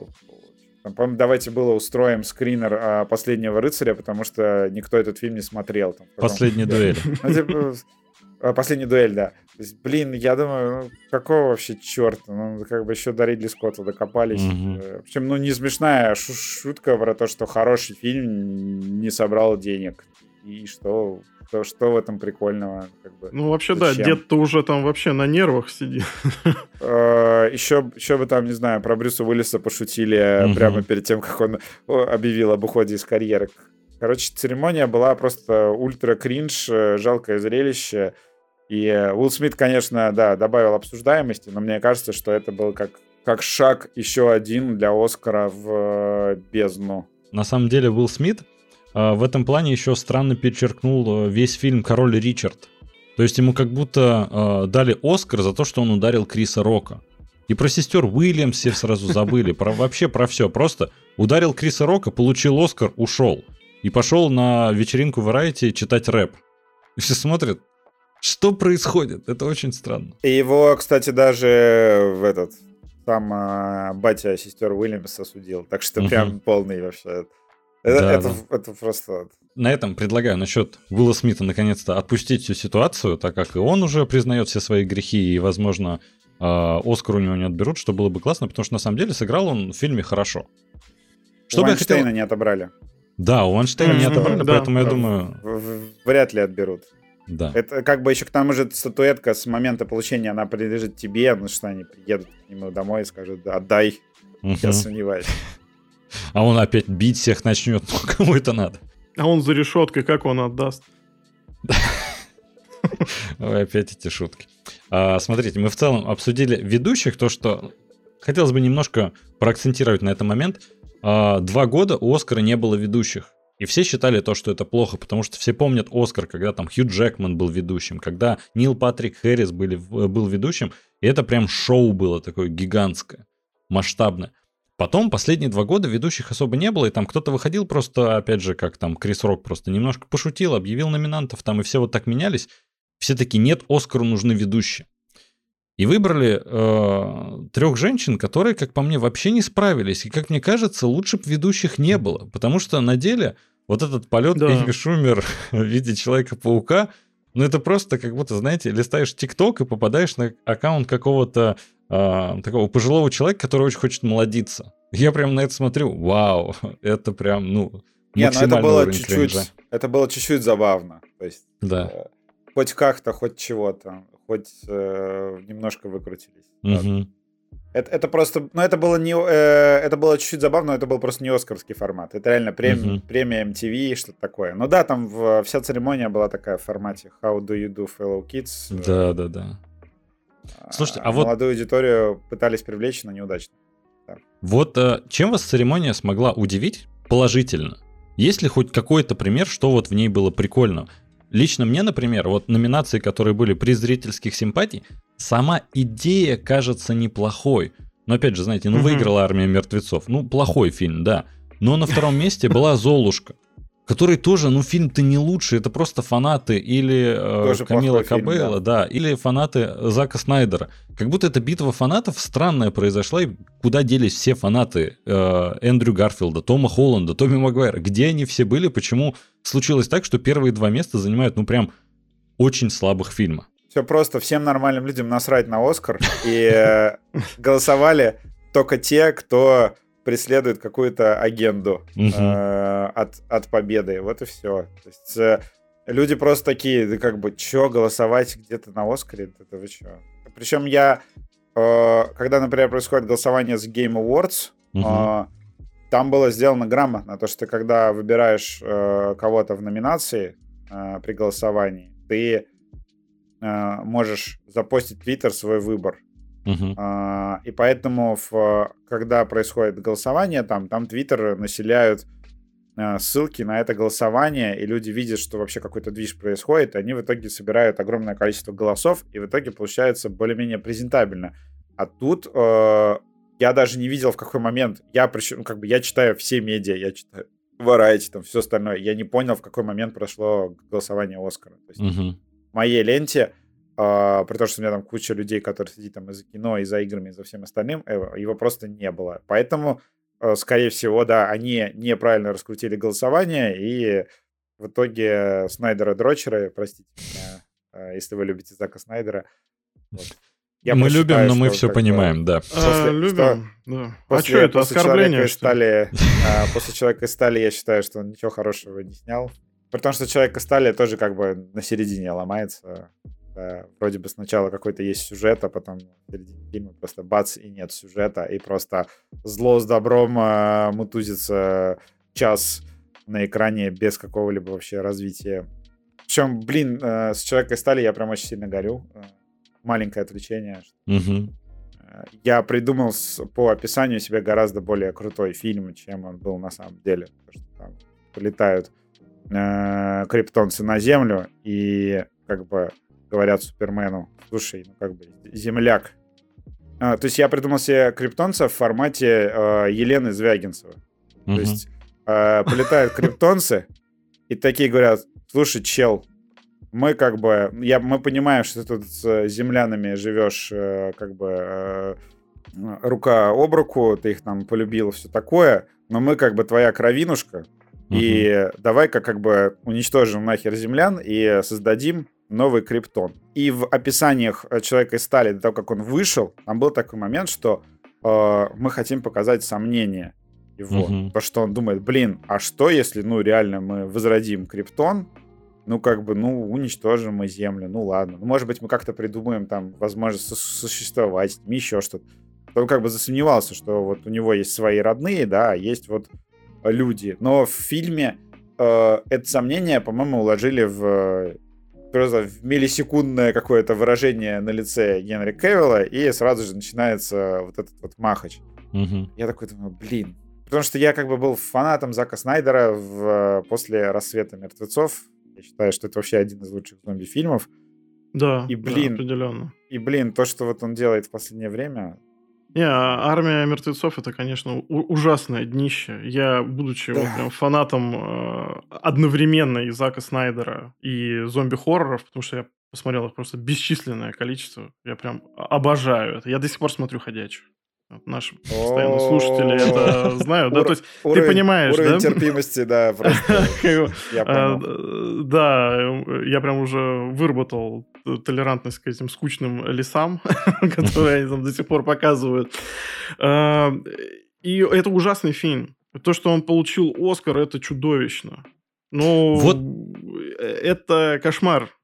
Там, по-моему, давайте было устроим скринер а, «Последнего рыцаря», потому что никто этот фильм не смотрел. Там, «Последняя дуэль». Ну, типа, «Последняя дуэль», да. То есть, блин, я думаю, ну, какого вообще черта? Ну, как бы еще до Ридли Скотта докопались. Угу. Причем, ну, не смешная шутка про то, что хороший фильм не собрал денег. И что что, что в этом прикольного? Как бы, ну, вообще, зачем? да, дед-то уже там вообще на нервах сидит. (laughs) Еще, еще бы там, не знаю, про Брюса Уиллиса пошутили прямо перед тем, как он объявил об уходе из карьеры. Короче, церемония была просто ультра кринж, э, жалкое зрелище. И Уилл Смит, конечно, да, добавил обсуждаемости, но мне кажется, что это был как, как шаг еще один для Оскара в э, бездну. На самом деле, Уилл Смит в этом плане еще странно перечеркнул э, весь фильм «Король Ричард». То есть ему как будто э, дали Оскар за то, что он ударил Криса Рока. И про сестер Уильямс все сразу забыли. Про, вообще про все. Просто ударил Криса Рока, получил Оскар, ушел. И пошел на вечеринку Variety читать рэп. И все смотрят, что происходит? Это очень странно. И его, кстати, даже в этот сам э, батя сестер Уильямс осудил. Так что прям полный вообще это, да, это, да. это просто... На этом предлагаю насчет Уилла Смита наконец-то отпустить всю ситуацию, так как и он уже признает все свои грехи, и, возможно, а, Оскар у него не отберут, что было бы классно, потому что на самом деле сыграл он в фильме хорошо. Что у Вайнштейна хотел... не отобрали. Да, у Вайнштейна mm-hmm. не отобрали, да, поэтому да. я думаю... Вряд ли отберут. Да. Это как бы еще к тому же статуэтка с момента получения, она принадлежит тебе, ну что они приедут к нему домой и скажут, отдай. Я сомневаюсь. А он опять бить всех начнет. Ну, (laughs) кому это надо? А он за решеткой, как он отдаст? (laughs) Ой, опять эти шутки. А, смотрите, мы в целом обсудили ведущих, то, что хотелось бы немножко проакцентировать на этот момент. А, два года у Оскара не было ведущих. И все считали то, что это плохо, потому что все помнят Оскар, когда там Хью Джекман был ведущим, когда Нил Патрик Хэррис были, был ведущим, и это прям шоу было такое гигантское, масштабное. Потом последние два года ведущих особо не было, и там кто-то выходил просто, опять же, как там Крис Рок просто немножко пошутил, объявил номинантов, там и все вот так менялись. Все таки нет, Оскару нужны ведущие. И выбрали э, трех женщин, которые, как по мне, вообще не справились. И, как мне кажется, лучше бы ведущих не было. Потому что на деле вот этот полет да. Эми Шумер (laughs) в виде Человека-паука, ну это просто как будто, знаете, листаешь ТикТок и попадаешь на аккаунт какого-то э, такого пожилого человека, который очень хочет молодиться. Я прям на это смотрю, вау, (laughs) это прям, ну, Не, ну это было чуть-чуть, это было чуть-чуть забавно. То есть, да. э, хоть как-то, хоть чего-то, хоть э, немножко выкрутились. Угу. Это, это просто, ну это было не, э, это было чуть-чуть забавно, но это был просто не Оскарский формат. Это реально прем, uh-huh. премия MTV, что-то такое. Ну да, там в, вся церемония была такая в формате How do you do, fellow kids? Да, да, да. Слушайте, а, а вот... Молодую аудиторию пытались привлечь, но неудачно. Да. Вот э, чем вас церемония смогла удивить положительно? Есть ли хоть какой-то пример, что вот в ней было прикольно? Лично мне, например, вот номинации, которые были при зрительских симпатий, сама идея кажется неплохой. Но опять же, знаете, ну выиграла армия мертвецов. Ну, плохой фильм, да. Но на втором месте была Золушка который тоже, ну, фильм-то не лучший, это просто фанаты или э, Камила Кабейла, да. да, или фанаты Зака Снайдера. Как будто эта битва фанатов странная произошла, и куда делись все фанаты э, Эндрю Гарфилда, Тома Холланда, Томми Магуайра? Где они все были? Почему случилось так, что первые два места занимают, ну, прям очень слабых фильма? Все просто, всем нормальным людям насрать на Оскар, и э, голосовали только те, кто преследует какую-то агенду э, от, от победы. Вот и все. То есть э, люди просто такие, да как бы, чё, голосовать где-то на Оскаре? Это вы чё? Причем я, э, когда, например, происходит голосование с Game Awards, э, там было сделано грамотно, то, что когда выбираешь э, кого-то в номинации э, при голосовании, ты э, можешь запостить Твиттер свой выбор. Uh-huh. А, и поэтому, в, когда происходит голосование, там, там Твиттер населяют а, ссылки на это голосование, и люди видят, что вообще какой-то движ происходит, и они в итоге собирают огромное количество голосов, и в итоге получается более-менее презентабельно. А тут э, я даже не видел, в какой момент. Я причем, как бы, я читаю все медиа, я читаю Variety, там, все остальное. Я не понял, в какой момент прошло голосование Оскара. То есть uh-huh. в моей ленте Uh, при том, что у меня там куча людей, которые сидят там и за кино, и за играми, и за всем остальным, э, его просто не было. Поэтому, uh, скорее всего, да, они неправильно раскрутили голосование, и в итоге Снайдера Дрочера, простите меня, uh, если вы любите Зака Снайдера. Вот. Я мы любим, но мы все понимаем, да. После, а, любим, что, да. А что это, оскорбление? Что стали, (laughs) а, после Человека из стали я считаю, что он ничего хорошего не снял. При том, что Человек из стали тоже как бы на середине ломается. Да, вроде бы сначала какой-то есть сюжет, а потом в середине фильма просто бац, и нет сюжета, и просто зло с добром э, мутузится час на экране без какого-либо вообще развития. Причем, блин, э, с Человека стали я прям очень сильно горю. Э, маленькое отвлечение. Угу. Я придумал с, по описанию себе гораздо более крутой фильм, чем он был на самом деле. Потому что там полетают э, криптонцы на Землю, и как бы говорят Супермену, слушай, ну как бы земляк. А, то есть я придумал себе криптонца в формате э, Елены Звягинцева. Угу. То есть э, полетают криптонцы и такие говорят, слушай, чел, мы как бы, я, мы понимаем, что ты тут с землянами живешь э, как бы э, рука об руку, ты их там полюбил, все такое, но мы как бы твоя кровинушка, угу. и давай-ка как бы уничтожим нахер землян и создадим новый криптон. И в описаниях э, Человека из стали, до того, как он вышел, там был такой момент, что э, мы хотим показать сомнение его. Угу. То, что он думает, блин, а что, если, ну, реально мы возродим криптон, ну, как бы, ну, уничтожим мы Землю, ну, ладно. Ну, может быть, мы как-то придумаем там возможность существовать, еще что-то. Он как бы засомневался, что вот у него есть свои родные, да, а есть вот люди. Но в фильме э, это сомнение, по-моему, уложили в просто миллисекундное какое-то выражение на лице Генри Кевилла, и сразу же начинается вот этот вот махач. Угу. Я такой думаю, блин. Потому что я как бы был фанатом Зака Снайдера в, после «Рассвета мертвецов». Я считаю, что это вообще один из лучших зомби-фильмов. Да, и, блин, да, определенно. И, блин, то, что вот он делает в последнее время, не, а армия мертвецов это, конечно, ужасное днище. Я, будучи да. вот, прям фанатом э, одновременно и Зака Снайдера, и зомби-хорроров, потому что я посмотрел их просто бесчисленное количество, я прям обожаю это. Я до сих пор смотрю «Ходячую». Наши постоянные слушатели это знают, да? То есть ты понимаешь, да? Уровень терпимости, да, (laughs) просто. А, да, я прям уже выработал толерантность к этим скучным лесам, (laughs) которые они там до сих пор показывают. А, и это ужасный фильм. То, что он получил Оскар, это чудовищно. Ну, вот. это кошмар.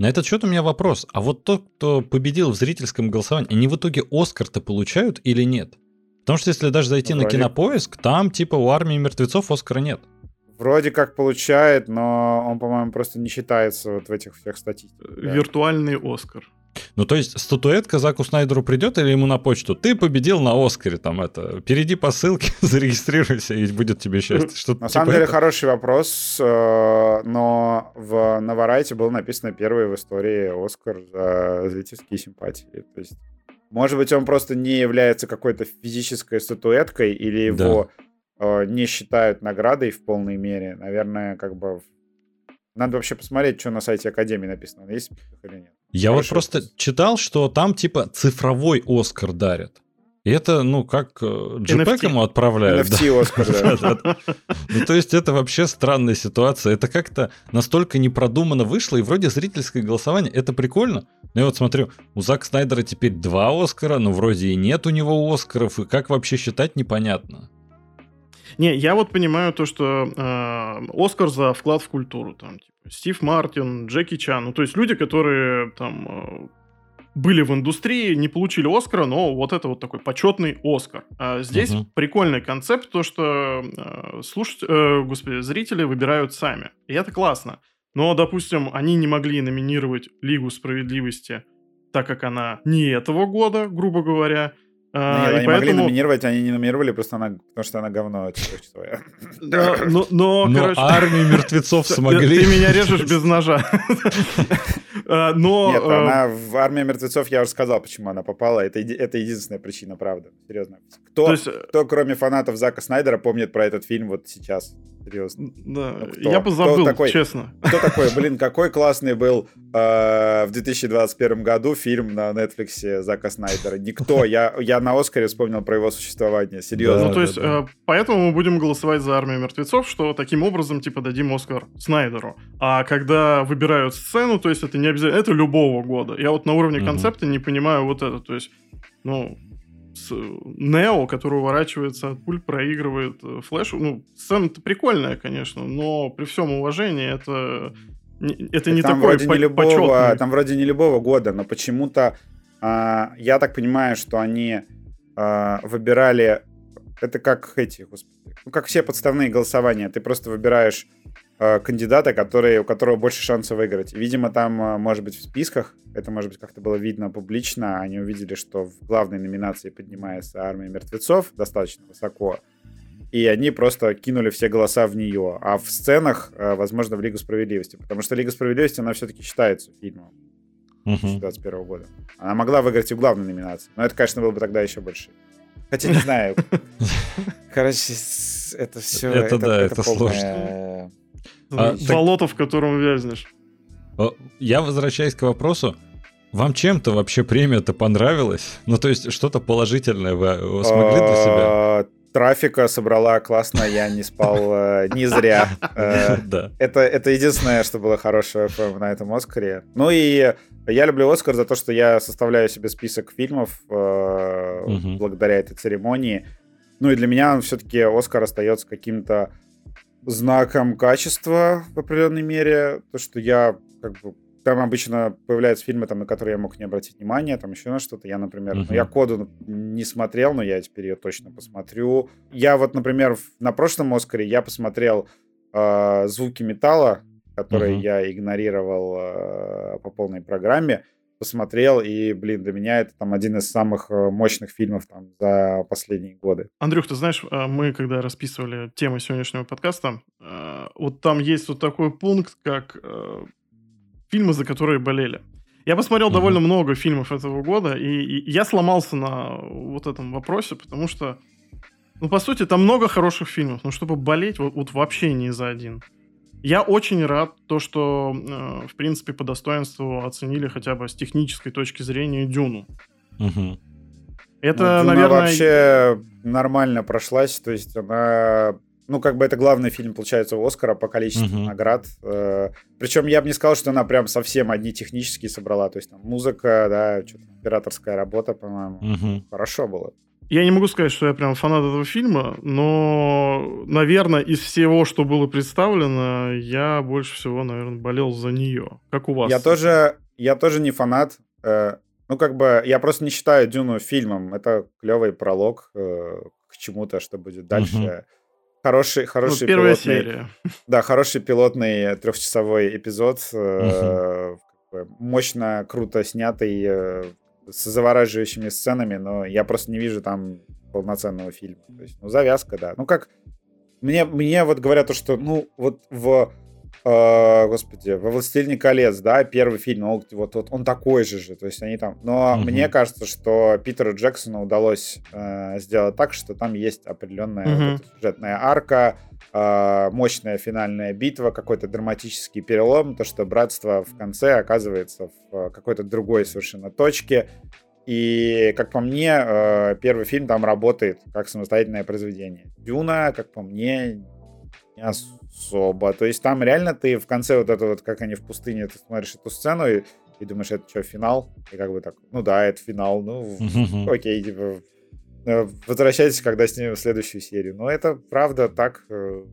На этот счет у меня вопрос. А вот тот, кто победил в зрительском голосовании, они в итоге Оскар-то получают или нет? Потому что если даже зайти ну, на кинопоиск, там типа у армии мертвецов Оскара нет. Вроде как получает, но он, по-моему, просто не считается вот в этих всех статистиках. Да. Виртуальный Оскар. Ну, то есть статуэтка Заку Снайдеру придет или ему на почту? Ты победил на Оскаре, там это, перейди по ссылке, (laughs) зарегистрируйся, и будет тебе счастье. Что на типа самом деле это? хороший вопрос, э, но в Наварайте было написано первый в истории Оскар за зрительские симпатии. То есть, может быть, он просто не является какой-то физической статуэткой, или его да Э, не считают наградой в полной мере. Наверное, как бы надо вообще посмотреть, что на сайте Академии написано, есть или нет. Я Хорошо, вот просто читал, что там типа цифровой Оскар дарят. И это, ну, как JPEG э, ему отправляют. NFT да. Оскар, (laughs) да. Ну, то есть это вообще странная ситуация. Это как-то настолько непродуманно вышло, и вроде зрительское голосование, это прикольно. Но я вот смотрю, у Зака Снайдера теперь два Оскара, но вроде и нет у него Оскаров, и как вообще считать, непонятно. Не, я вот понимаю то, что э, Оскар за вклад в культуру, там, типа, Стив Мартин, Джеки Чан, ну, то есть люди, которые там э, были в индустрии, не получили Оскара, но вот это вот такой почетный Оскар. А здесь uh-huh. прикольный концепт, то, что э, слушать, э, господи, зрители выбирают сами. И это классно. Но, допустим, они не могли номинировать Лигу справедливости, так как она не этого года, грубо говоря, а, Нет, они поэтому... могли номинировать, они не номинировали, просто она, потому что она говно. Да, но, но, но короче... армию мертвецов смогли. Ты меня режешь без ножа. (laughs) А, но... Нет, она в армию мертвецов, я уже сказал, почему она попала. Это, это единственная причина, правда. Серьезно. Кто, есть... кто, кроме фанатов Зака Снайдера, помнит про этот фильм вот сейчас? Серьезно. Да, ну, кто? я позабыл, кто такой, честно. Кто такой? (laughs) Блин, какой классный был э, в 2021 году фильм на Netflix Зака Снайдера. Никто. Я, я на Оскаре вспомнил про его существование. Серьезно. ну, то есть, да. Э, поэтому мы будем голосовать за армию мертвецов, что таким образом, типа, дадим Оскар Снайдеру. А когда выбирают сцену, то есть, это не обязательно, это любого года. Я вот на уровне концепта не понимаю вот это. То есть, ну, Нео, который уворачивается от пуль, проигрывает э, флешу. Ну, сцена-то прикольная, конечно, но при всем уважении это, это не там такой вроде не любого, почетный. Там вроде не любого года, но почему-то а, я так понимаю, что они а, выбирали... Это как эти, господи, ну, как все подставные голосования. Ты просто выбираешь Э, кандидата, который, у которого больше шансов выиграть. видимо, там, э, может быть, в списках, это, может быть, как-то было видно публично, они увидели, что в главной номинации поднимается «Армия мертвецов» достаточно высоко, и они просто кинули все голоса в нее. А в сценах, э, возможно, в Лигу Справедливости. Потому что Лига Справедливости, она все-таки считается фильмом 2021 года. Она могла выиграть и в главной номинации. Но это, конечно, было бы тогда еще больше. Хотя не знаю. (laughs) Короче, это все... Это, да, это сложно. А, Болото, так... в котором вязнешь. Я возвращаюсь к вопросу. Вам чем-то вообще премия-то понравилась? Ну, то есть, что-то положительное вы э, смогли для себя? А, трафика собрала классно, я не спал э, не зря. Э, да. Это, это единственное, что было хорошее на этом Оскаре. Ну и я люблю Оскар за то, что я составляю себе список фильмов благодаря этой церемонии. Ну и для меня он все-таки Оскар остается каким-то знаком качества в определенной мере. То, что я как бы там обычно появляются фильмы, там, на которые я мог не обратить внимания, там еще на что-то. Я, например, uh-huh. ну, я коду не смотрел, но я теперь ее точно посмотрю. Я вот, например, на прошлом Оскаре я посмотрел э, звуки металла, которые uh-huh. я игнорировал э, по полной программе посмотрел, и, блин, для меня это там один из самых э, мощных фильмов там за последние годы. Андрюх, ты знаешь, э, мы когда расписывали тему сегодняшнего подкаста, э, вот там есть вот такой пункт, как фильмы, за которые болели. Я посмотрел mm-hmm. довольно много фильмов этого года, и, и я сломался на вот этом вопросе, потому что, ну, по сути, там много хороших фильмов, но чтобы болеть, вот, вот вообще не за один. Я очень рад, то, что, э, в принципе, по достоинству оценили хотя бы с технической точки зрения Дюну. Угу. Это, ну, наверное... вообще нормально прошлась, то есть она... Ну, как бы это главный фильм, получается, у Оскара по количеству uh наград. Э, причем я бы не сказал, что она прям совсем одни технические собрала. То есть там музыка, да, операторская работа, по-моему. uh Хорошо было. Я не могу сказать, что я прям фанат этого фильма, но, наверное, из всего, что было представлено, я больше всего, наверное, болел за нее. Как у вас? Я тоже, я тоже не фанат. Э, ну, как бы, я просто не считаю Дюну фильмом. Это клевый пролог э, к чему-то, что будет дальше. Угу. Хороший, хороший ну, первая пилотный, серия. Да, хороший пилотный трехчасовой эпизод. Угу. Мощно, круто снятый, с завораживающими сценами, но я просто не вижу там полноценного фильма. То есть, ну, завязка, да. Ну, как... Мне, мне вот говорят то, что, ну, вот в э, господи, во «Властелине колец», да, первый фильм, он, вот, вот он такой же же, то есть они там... Но угу. мне кажется, что Питеру Джексону удалось э, сделать так, что там есть определенная угу. вот сюжетная арка, э, мощная финальная битва, какой-то драматический перелом, то, что братство в конце оказывается в какой-то другой совершенно точке, и, как по мне, э, первый фильм там работает как самостоятельное произведение. Дюна, как по мне, не особо. То есть там реально ты в конце вот это вот, как они в пустыне, ты смотришь эту сцену и, и думаешь, это что, финал? И как бы так, ну да, это финал, ну окей, типа, э, возвращайтесь, когда снимем следующую серию. Но это правда так, э,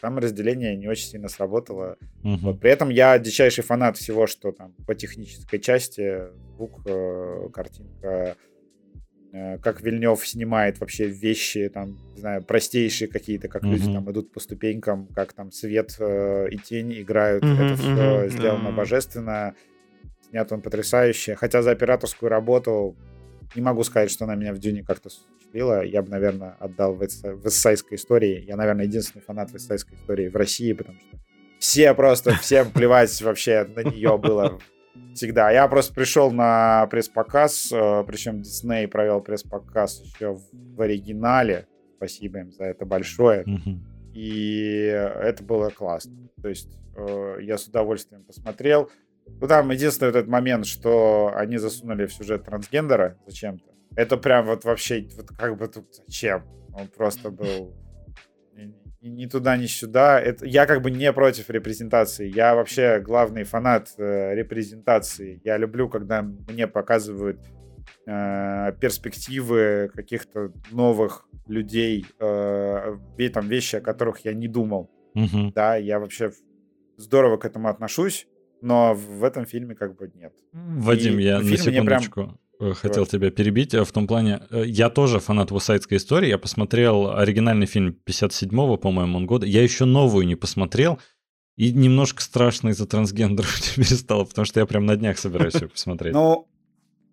там разделение не очень сильно сработало. Вот. При этом я дичайший фанат всего, что там по технической части, звук, э, картинка, как Вильнев снимает вообще вещи, там, не знаю, простейшие какие-то, как mm-hmm. люди там идут по ступенькам, как там свет э, и тень играют. Mm-hmm, Это все mm-hmm, сделано божественно. Снят он потрясающе. Хотя за операторскую работу не могу сказать, что она меня в Дюне как-то впечатлила. Я бы, наверное, отдал в эссайской истории. Я, наверное, единственный фанат эссайской истории в России, потому что все просто, всем плевать вообще на нее было всегда. Я просто пришел на пресс-показ, э, причем Дисней провел пресс-показ еще в оригинале. Спасибо им за это большое. И это было классно. То есть э, я с удовольствием посмотрел. Ну, там единственный вот этот момент, что они засунули в сюжет трансгендера зачем-то. Это прям вот вообще, вот как бы тут зачем? Он просто был ни туда, ни сюда. Это, я как бы не против репрезентации. Я вообще главный фанат э, репрезентации. Я люблю, когда мне показывают э, перспективы каких-то новых людей, э, там вещи, о которых я не думал. Угу. Да, я вообще здорово к этому отношусь, но в этом фильме как бы нет. Вадим, И я на секундочку. Прям хотел вот. тебя перебить. Э, в том плане, э, я тоже фанат вусайдской истории. Я посмотрел оригинальный фильм 57-го, по-моему, он года. Я еще новую не посмотрел. И немножко страшно из-за трансгендеров (laughs) теперь стало, потому что я прям на днях собираюсь ее посмотреть. Ну,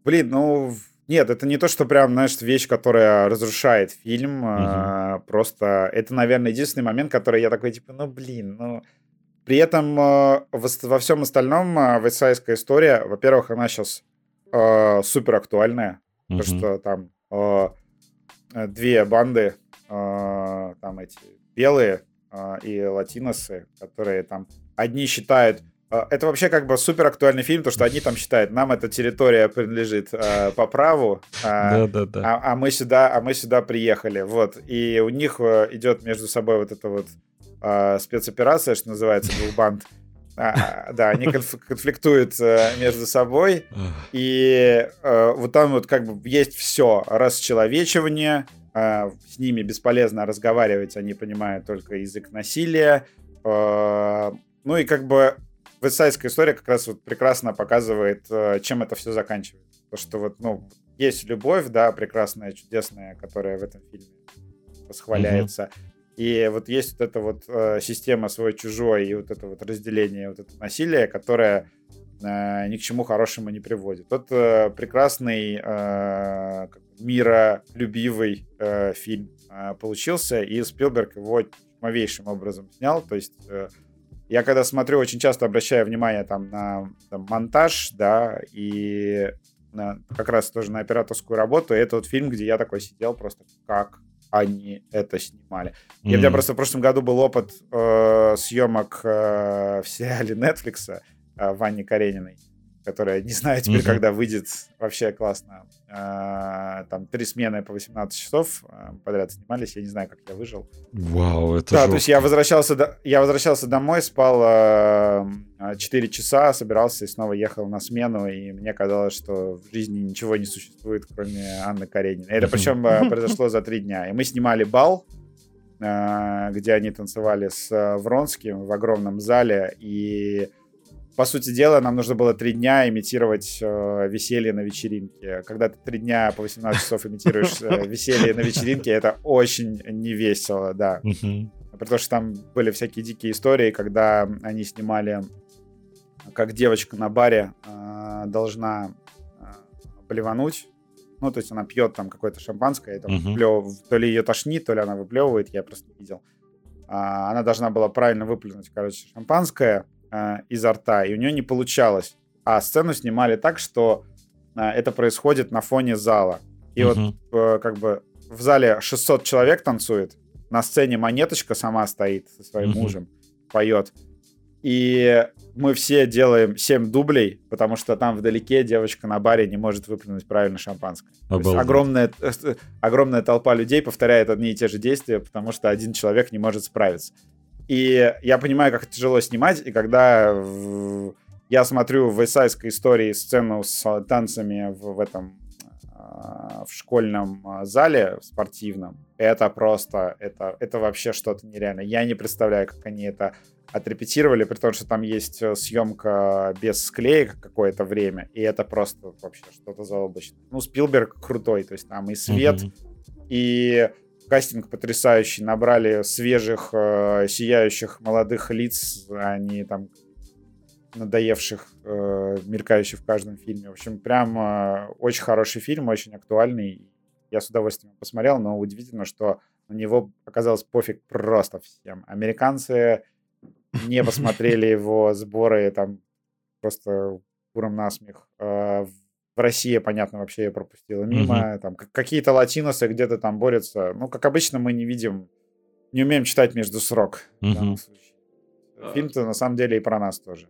блин, ну, нет, это не то, что прям, знаешь, вещь, которая разрушает фильм. Просто это, наверное, единственный момент, который я такой, типа, ну, блин, ну... При этом во всем остальном вестсайская история, во-первых, она сейчас э, супер актуальная, mm-hmm. потому что там э, две банды, э, там эти белые э, и латиносы, которые там одни считают это вообще как бы супер актуальный фильм, то что они там считают, нам эта территория принадлежит э, по праву, э, да, да, да. А, а мы сюда, а мы сюда приехали, вот. И у них идет между собой вот эта вот э, спецоперация, что называется, двух банд. А, да, они конфликтуют э, между собой, и э, вот там вот как бы есть все, расчеловечивание, э, с ними бесполезно разговаривать, они понимают только язык насилия, ну и как бы вестсайдская история как раз вот прекрасно показывает, чем это все заканчивается. То, что вот, ну, есть любовь, да, прекрасная, чудесная, которая в этом фильме восхваляется. Mm-hmm. И вот есть вот эта вот э, система свой-чужой и вот это вот разделение, вот это насилие, которое э, ни к чему хорошему не приводит. Вот э, прекрасный э, миролюбивый э, фильм э, получился, и Спилберг его новейшим образом снял. То есть э, я когда смотрю, очень часто обращаю внимание там на там, монтаж, да, и на, как раз тоже на операторскую работу. И это вот фильм, где я такой сидел просто как они это снимали. Mm-hmm. И у меня просто в прошлом году был опыт э, съемок э, в сериале Netflix э, Вани Карениной. Которая не знаю теперь, mm-hmm. когда выйдет. Вообще классно. А, там три смены по 18 часов а, подряд снимались. Я не знаю, как я выжил. Вау, это Да, жестко. то есть я возвращался, до... я возвращался домой, спал а, 4 часа, собирался и снова ехал на смену, и мне казалось, что в жизни ничего не существует, кроме Анны Карениной. Это причем произошло за три дня. И мы снимали бал, где они танцевали с Вронским в огромном зале, и по сути дела, нам нужно было три дня имитировать э, веселье на вечеринке. Когда ты три дня по 18 часов имитируешь э, (laughs) веселье на вечеринке, это очень невесело, да. Потому что там были всякие дикие истории, когда они снимали, как девочка на баре э, должна э, блевануть. Ну, то есть она пьет там какое-то шампанское, и там uh-huh. выплев... то ли ее тошнит, то ли она выплевывает, я просто не видел. А, она должна была правильно выплюнуть, короче, шампанское, э, изо рта, и у нее не получалось. А сцену снимали так, что э, это происходит на фоне зала. И uh-huh. вот э, как бы в зале 600 человек танцует, на сцене монеточка сама стоит со своим uh-huh. мужем, поет. И мы все делаем 7 дублей, потому что там вдалеке девочка на баре не может выплюнуть правильно шампанское. огромная, э, огромная толпа людей повторяет одни и те же действия, потому что один человек не может справиться. И я понимаю, как тяжело снимать, и когда я смотрю в эссайской истории сцену с танцами в, в этом а, в школьном а, зале спортивном, это просто, это, это вообще что-то нереальное. Я не представляю, как они это отрепетировали, при том, что там есть э, съемка без склеек какое-то время, и это просто вообще что-то заоблачное. Ну, Спилберг крутой, то есть там и свет, mm-hmm. и Кастинг потрясающий, набрали свежих, э, сияющих молодых лиц, а не там надоевших, э, мелькающих в каждом фильме. В общем, прям э, очень хороший фильм, очень актуальный. Я с удовольствием посмотрел, но удивительно, что на него оказалось пофиг просто всем. Американцы не посмотрели (laughs) его сборы, там просто куром насмех. Э, в России, понятно, вообще я пропустила мимо. Угу. Там какие-то латиносы где-то там борются. Ну, как обычно, мы не видим, не умеем читать между срок. Угу. Фильм-то на самом деле и про нас тоже.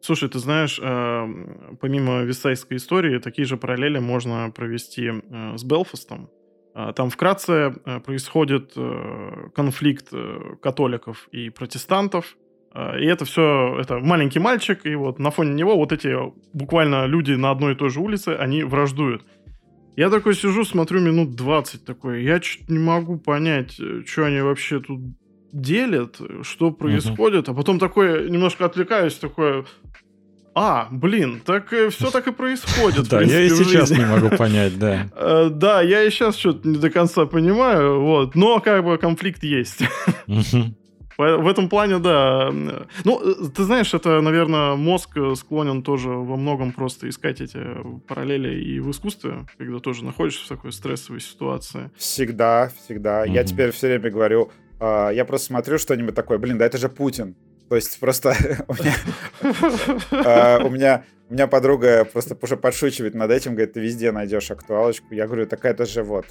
Слушай, ты знаешь, э, помимо Висайской истории, такие же параллели можно провести э, с Белфастом. Э, там вкратце э, происходит э, конфликт католиков и протестантов а, и это все, это маленький мальчик, и вот на фоне него вот эти буквально люди на одной и той же улице, они враждуют. Я такой сижу, смотрю минут 20 такой, я что-то не могу понять, э, что они вообще тут делят, что происходит, uh-huh. а потом такой, немножко отвлекаюсь, такой, а, блин, так э, все так и происходит. (laughs) Да, я и сейчас не могу (laughs) понять, да. Э, да, я и сейчас что-то не до конца понимаю, вот, но как бы конфликт есть. В этом плане, да. Ну, э, ты знаешь, это, наверное, мозг склонен тоже во многом просто искать эти параллели и в искусстве, когда тоже находишься в такой стрессовой ситуации. Всегда, всегда. Mm-hmm. Я теперь все время говорю, э, я просто смотрю что-нибудь такое, блин, да это же Путин. То есть просто (laughs) у меня, э, у меня у меня подруга просто уже подшучивает над этим, говорит, ты везде найдешь актуалочку. Я говорю, так это же вот.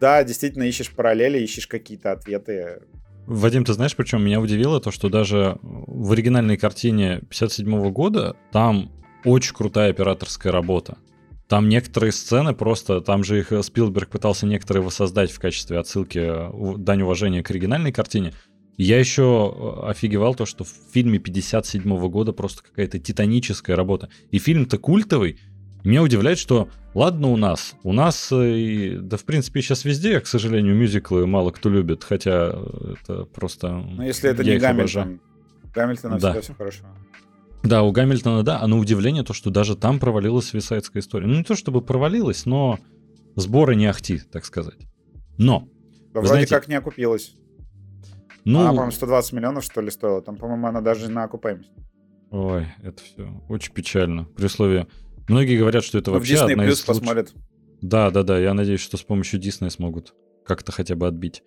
Да, действительно ищешь параллели, ищешь какие-то ответы. Вадим, ты знаешь, причем меня удивило то, что даже в оригинальной картине 57 года там очень крутая операторская работа. Там некоторые сцены просто, там же их Спилберг пытался некоторые воссоздать в качестве отсылки, э, дань уважения к оригинальной картине. Я еще э, офигевал то, что в фильме 57 года просто какая-то титаническая работа. И фильм-то культовый, меня удивляет, что ладно у нас, у нас, э, да в принципе сейчас везде, к сожалению, мюзиклы мало кто любит, хотя это просто... Ну если это не Гамильтон, Гамильтона да. всегда все хорошо. Да, у Гамильтона, да, а на удивление то, что даже там провалилась Висайдская история. Ну не то чтобы провалилась, но сборы не ахти, так сказать. Но... Да вроде знаете, как не окупилась. Ну, она, по-моему, 120 миллионов, что ли, стоила. Там, по-моему, она даже на окупаемость. Ой, это все очень печально. При условии... Многие говорят, что это ну, вообще Disney одна из посмотрят. Да, да, да. Я надеюсь, что с помощью Disney смогут как-то хотя бы отбить.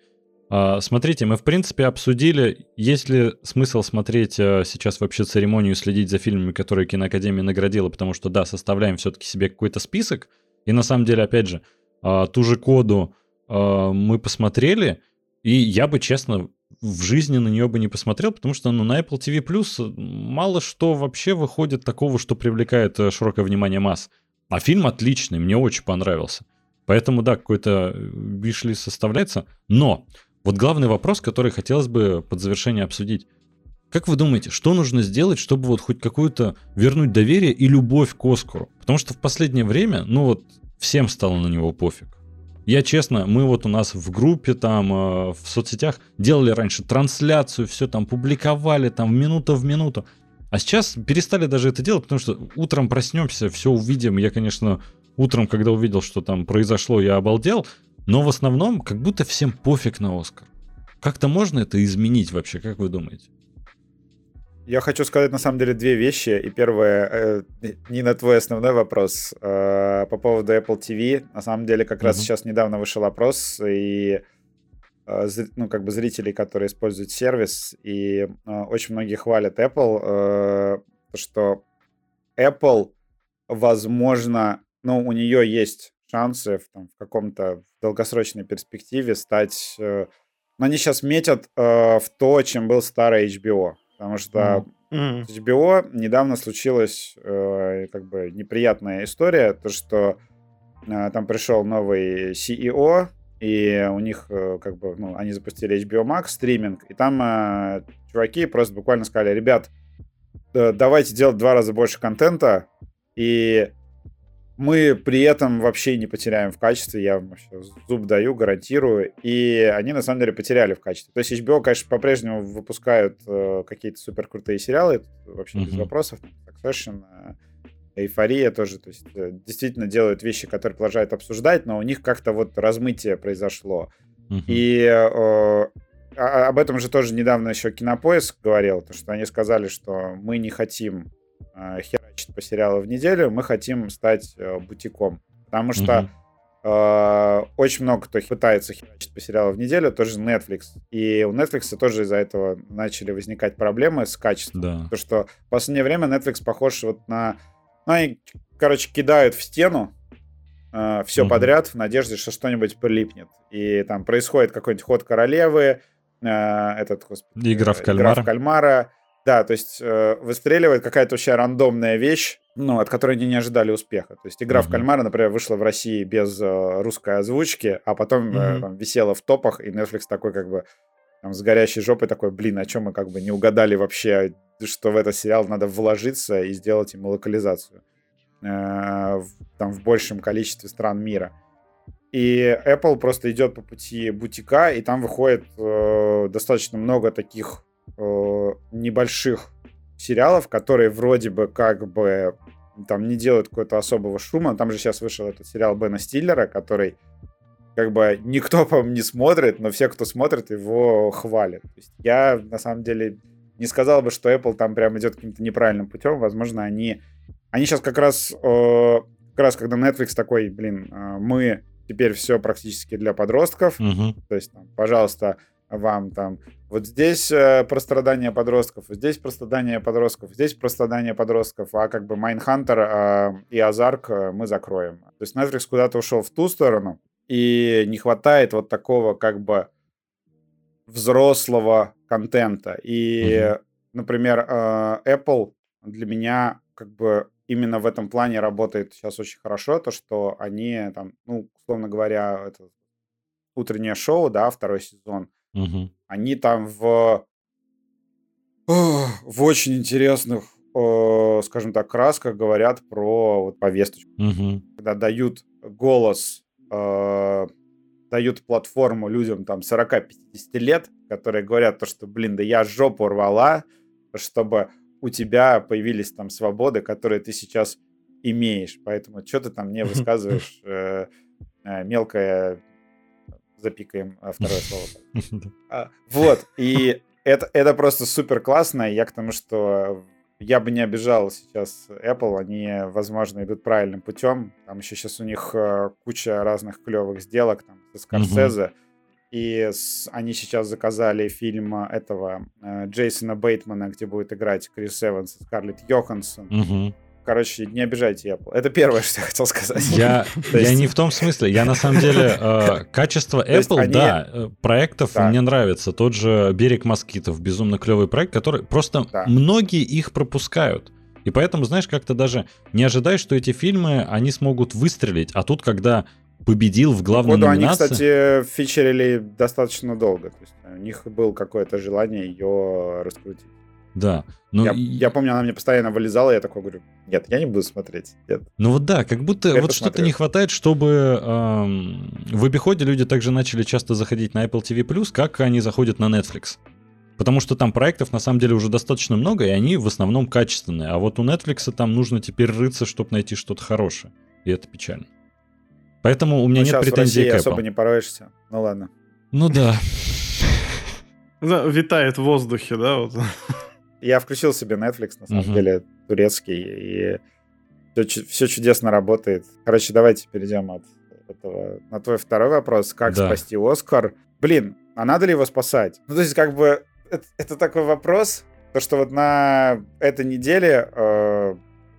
А, смотрите, мы в принципе обсудили, есть ли смысл смотреть а, сейчас вообще церемонию, следить за фильмами, которые Киноакадемия наградила, потому что да, составляем все-таки себе какой-то список. И на самом деле, опять же, а, ту же коду а, мы посмотрели, и я бы честно в жизни на нее бы не посмотрел, потому что ну, на Apple TV Plus мало что вообще выходит такого, что привлекает э, широкое внимание масс. А фильм отличный, мне очень понравился. Поэтому, да, какой-то вишли составляется. Но вот главный вопрос, который хотелось бы под завершение обсудить. Как вы думаете, что нужно сделать, чтобы вот хоть какую-то вернуть доверие и любовь к Оскару? Потому что в последнее время, ну вот, всем стало на него пофиг. Я честно, мы вот у нас в группе там, э, в соцсетях делали раньше трансляцию, все там публиковали там минута в минуту. А сейчас перестали даже это делать, потому что утром проснемся, все увидим. Я, конечно, утром, когда увидел, что там произошло, я обалдел. Но в основном, как будто всем пофиг на Оскар. Как-то можно это изменить вообще, как вы думаете? Я хочу сказать на самом деле две вещи. И первое, э, не на твой основной вопрос, э, по поводу Apple TV. На самом деле как mm-hmm. раз сейчас недавно вышел опрос, и э, ну, как бы зрителей, которые используют сервис, и э, очень многие хвалят Apple, э, что Apple, возможно, ну, у нее есть шансы в, там, в каком-то долгосрочной перспективе стать... Э, но они сейчас метят э, в то, чем был старый HBO. Потому что mm-hmm. с HBO недавно случилась э, как бы неприятная история, то что э, там пришел новый CEO, и у них э, как бы, ну, они запустили HBO Max стриминг, и там э, чуваки просто буквально сказали, ребят, давайте делать два раза больше контента, и мы при этом вообще не потеряем в качестве, я вообще зуб даю, гарантирую, и они на самом деле потеряли в качестве. То есть HBO, конечно, по-прежнему выпускают э, какие-то супер крутые сериалы, вообще mm-hmm. без вопросов, Succession, э, Эйфория тоже, то есть э, действительно делают вещи, которые продолжают обсуждать, но у них как-то вот размытие произошло. Mm-hmm. И э, а, об этом же тоже недавно еще Кинопоиск говорил, то что они сказали, что мы не хотим э, херачить по сериалу в неделю, мы хотим стать э, бутиком. Потому что э, очень много кто пытается херачить по сериалу в неделю, тоже Netflix. И у Netflix тоже из-за этого начали возникать проблемы с качеством. Да. Потому что в последнее время Netflix похож вот на... Ну, они, короче, кидают в стену э, все угу. подряд в надежде, что что-нибудь прилипнет. И там происходит какой-нибудь ход королевы, э, этот, господи, игра в кальмара. Игра в кальмара да, то есть э, выстреливает какая-то вообще рандомная вещь, ну, от которой они не ожидали успеха. То есть игра mm-hmm. в кальмара, например, вышла в России без э, русской озвучки, а потом mm-hmm. э, там, висела в топах, и Netflix такой как бы там, с горящей жопой такой, блин, о чем мы как бы не угадали вообще, что в этот сериал надо вложиться и сделать ему локализацию э, в, там в большем количестве стран мира. И Apple просто идет по пути бутика, и там выходит э, достаточно много таких небольших сериалов, которые вроде бы как бы там не делают какого-то особого шума. Там же сейчас вышел этот сериал Бена Стиллера, который как бы никто, (laughs) по-моему, не смотрит, но все, кто смотрит, его хвалят. То есть я, на самом деле, не сказал бы, что Apple там прям идет каким-то неправильным путем. Возможно, они... Они сейчас как раз... Э, как раз когда Netflix такой, блин, э, мы теперь все практически для подростков. Угу. То есть, там, пожалуйста, вам там вот здесь э, про страдания подростков, здесь про страдания подростков, здесь про страдания подростков, а как бы Mindhunter э, и Ozark э, мы закроем. То есть Netflix куда-то ушел в ту сторону, и не хватает вот такого как бы взрослого контента. И, mm-hmm. например, э, Apple для меня как бы именно в этом плане работает сейчас очень хорошо, то, что они там, ну, условно говоря, это утреннее шоу, да, второй сезон, Угу. Они там в, в очень интересных, скажем так, красках говорят про вот повесточку. Угу. Когда дают голос, дают платформу людям там 40-50 лет, которые говорят то, что, блин, да я жопу рвала, чтобы у тебя появились там свободы, которые ты сейчас имеешь. Поэтому что ты там не (laughs) высказываешь э, э, мелкое запикаем а, второе слово. (laughs) А, вот, и это, это просто супер классно. Я к тому, что я бы не обижал сейчас Apple, они, возможно, идут правильным путем. Там еще сейчас у них э, куча разных клевых сделок, там, со Скорсезе. И с, они сейчас заказали фильм этого э, Джейсона Бейтмана, где будет играть Крис Эванс и Скарлетт Йоханссон. Короче, не обижайте Apple. Это первое, (laughs) что я хотел сказать. Я, (laughs) я не в том смысле. Я на самом деле (laughs) э, качество Apple, они... да, э, проектов да. мне нравится. Тот же Берег москитов, безумно клевый проект, который просто да. многие их пропускают. И поэтому, знаешь, как-то даже не ожидаешь, что эти фильмы, они смогут выстрелить. А тут, когда победил в главной Походу, номинации... они, кстати, фичерили достаточно долго. То есть у них было какое-то желание ее раскрутить. Да. Ну, я, я помню, она мне постоянно вылезала, я такой говорю, нет, я не буду смотреть. Нет. Ну вот да, как будто я вот что-то не хватает, чтобы эм, в обиходе люди также начали часто заходить на Apple TV+, как они заходят на Netflix. Потому что там проектов на самом деле уже достаточно много, и они в основном качественные. А вот у Netflix там нужно теперь рыться, чтобы найти что-то хорошее. И это печально. Поэтому у меня ну, нет претензий к Apple. особо не пороешься. Ну ладно. Ну да. (laughs) Витает в воздухе, да? Вот. Я включил себе Netflix, на самом uh-huh. деле, турецкий, и все, все чудесно работает. Короче, давайте перейдем от этого на твой второй вопрос. Как да. спасти Оскар? Блин, а надо ли его спасать? Ну, то есть, как бы, это, это такой вопрос, то, что вот на этой неделе э,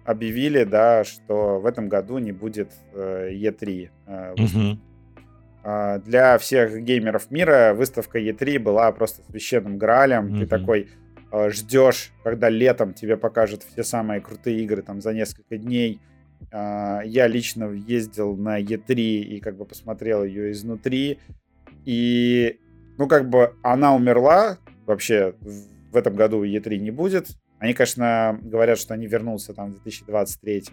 объявили, да, что в этом году не будет э, E3. Э, uh-huh. э, для всех геймеров мира выставка E3 была просто священным гралем. Uh-huh. Ты такой ждешь, когда летом тебе покажут все самые крутые игры там за несколько дней. Э, я лично ездил на E3 и как бы посмотрел ее изнутри. И, ну, как бы она умерла. Вообще в этом году E3 не будет. Они, конечно, говорят, что они вернутся там в 2023.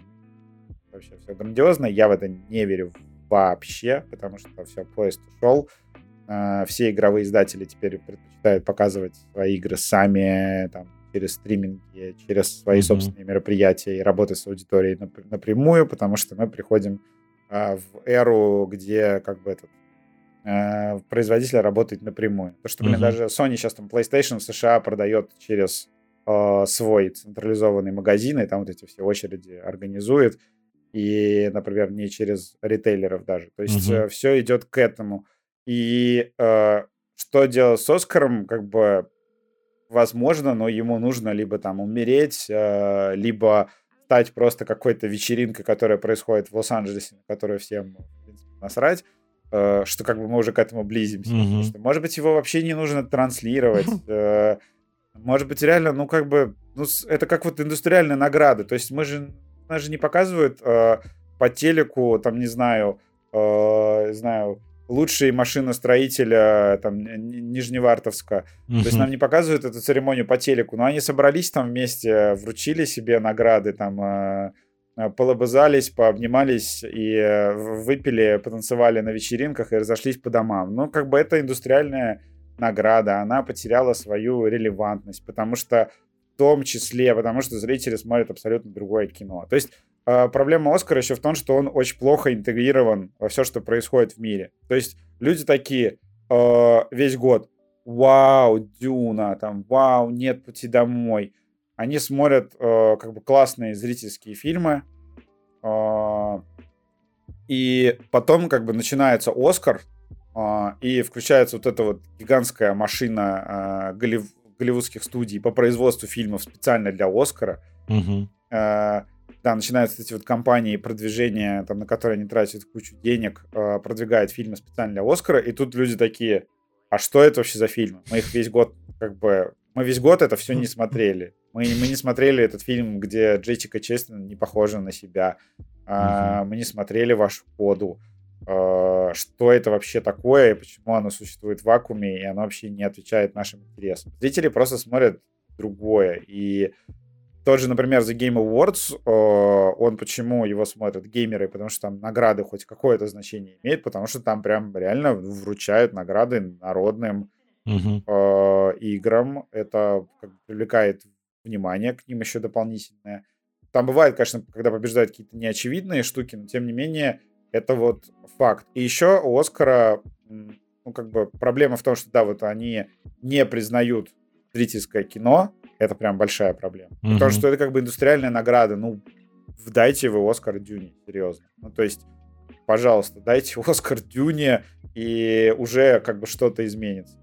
Вообще все грандиозно. Я в это не верю вообще, потому что все, поезд ушел. А, все игровые издатели теперь предпочитают показывать свои игры сами, там, через стриминги, через свои mm-hmm. собственные мероприятия и работать с аудиторией напрямую, потому что мы приходим а, в эру, где как бы этот а, производитель работает напрямую. То, что, блин, mm-hmm. даже Sony сейчас там PlayStation в США продает через э, свой централизованный магазин, и там вот эти все очереди организует, и, например, не через ритейлеров даже. То есть mm-hmm. все идет к этому. И э, что делать с Оскаром, как бы возможно, но ему нужно либо там умереть, э, либо стать просто какой-то вечеринкой, которая происходит в Лос-Анджелесе, на которую всем в принципе, насрать, э, что как бы мы уже к этому близимся. Mm-hmm. Что, может быть, его вообще не нужно транслировать. (laughs) Э, может быть, реально, ну, как бы, ну, это как вот индустриальная награда. То есть мы же, нас же не показывают э, по телеку, там, не знаю, э, знаю, лучший машиностроителя там Нижневартовска. Uh-huh. То есть нам не показывают эту церемонию по телеку, но они собрались там вместе, вручили себе награды, там э, э, полобызались, пообнимались и э, выпили, потанцевали на вечеринках и разошлись по домам. Ну, как бы это индустриальная награда, она потеряла свою релевантность, потому что в том числе, потому что зрители смотрят абсолютно другое кино. То есть проблема Оскара еще в том, что он очень плохо интегрирован во все, что происходит в мире. То есть люди такие э, весь год, вау, Дюна, там, вау, нет пути домой. Они смотрят э, как бы классные зрительские фильмы, э, и потом как бы начинается Оскар, э, и включается вот эта вот гигантская машина э, голлив голливудских студий по производству фильмов специально для Оскара. Угу. Э, да, начинаются эти вот компании продвижения, там, на которые они тратят кучу денег, э, продвигают фильмы специально для Оскара, и тут люди такие, а что это вообще за фильмы? Мы их весь год, как бы, мы весь год это все не смотрели. Мы, мы не смотрели этот фильм, где Джессика Честин не похожа на себя. Uh-huh. Мы не смотрели вашу коду. А, что это вообще такое, и почему оно существует в вакууме, и оно вообще не отвечает нашим интересам. Зрители просто смотрят другое. И тот же, например, The Game Awards, э, он почему его смотрят геймеры, потому что там награды хоть какое-то значение имеют, потому что там прям реально вручают награды народным uh-huh. играм. Это как бы привлекает внимание к ним еще дополнительное. Там бывает, конечно, когда побеждают какие-то неочевидные штуки, но тем не менее это вот факт. И еще у Оскара, ну, как бы проблема в том, что, да, вот они не признают зрительское кино, это прям большая проблема. Угу. Потому что это как бы индустриальная награда. Ну, дайте вы Оскар Дюне, серьезно. Ну, то есть, пожалуйста, дайте (laughs) Оскар Дюне, и уже как бы что-то изменится.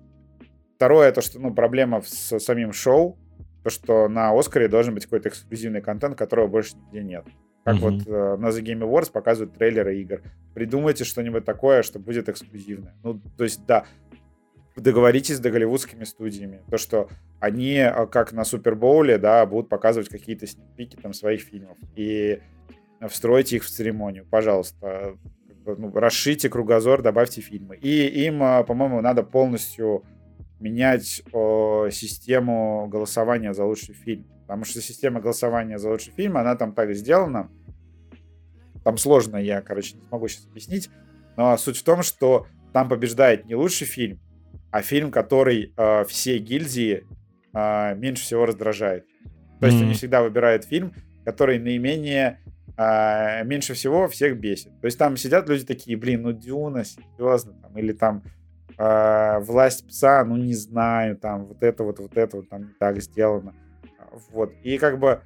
Второе, то, что, ну, проблема с самим шоу. то, что на Оскаре должен быть какой-то эксклюзивный контент, которого больше нигде нет. Как mm-hmm. вот э, на The Game Awards показывают трейлеры игр. Придумайте что-нибудь такое, что будет эксклюзивное. Ну, то есть, да, договоритесь с голливудскими студиями. То, что они, э, как на Супербоуле, да, будут показывать какие-то снипики там своих фильмов. И встройте их в церемонию, пожалуйста. Ну, расшите кругозор, добавьте фильмы. И им, э, по-моему, надо полностью менять о, систему голосования за лучший фильм. Потому что система голосования за лучший фильм, она там так сделана. Там сложно, я, короче, не смогу сейчас объяснить. Но суть в том, что там побеждает не лучший фильм, а фильм, который э, все гильдии э, меньше всего раздражает. То есть mm-hmm. они всегда выбирают фильм, который наименее э, меньше всего всех бесит. То есть там сидят люди такие, блин, ну Дюна, серьезно, там, или там э, власть пса, ну не знаю, там вот это вот, вот это вот там так сделано. Вот. И как бы,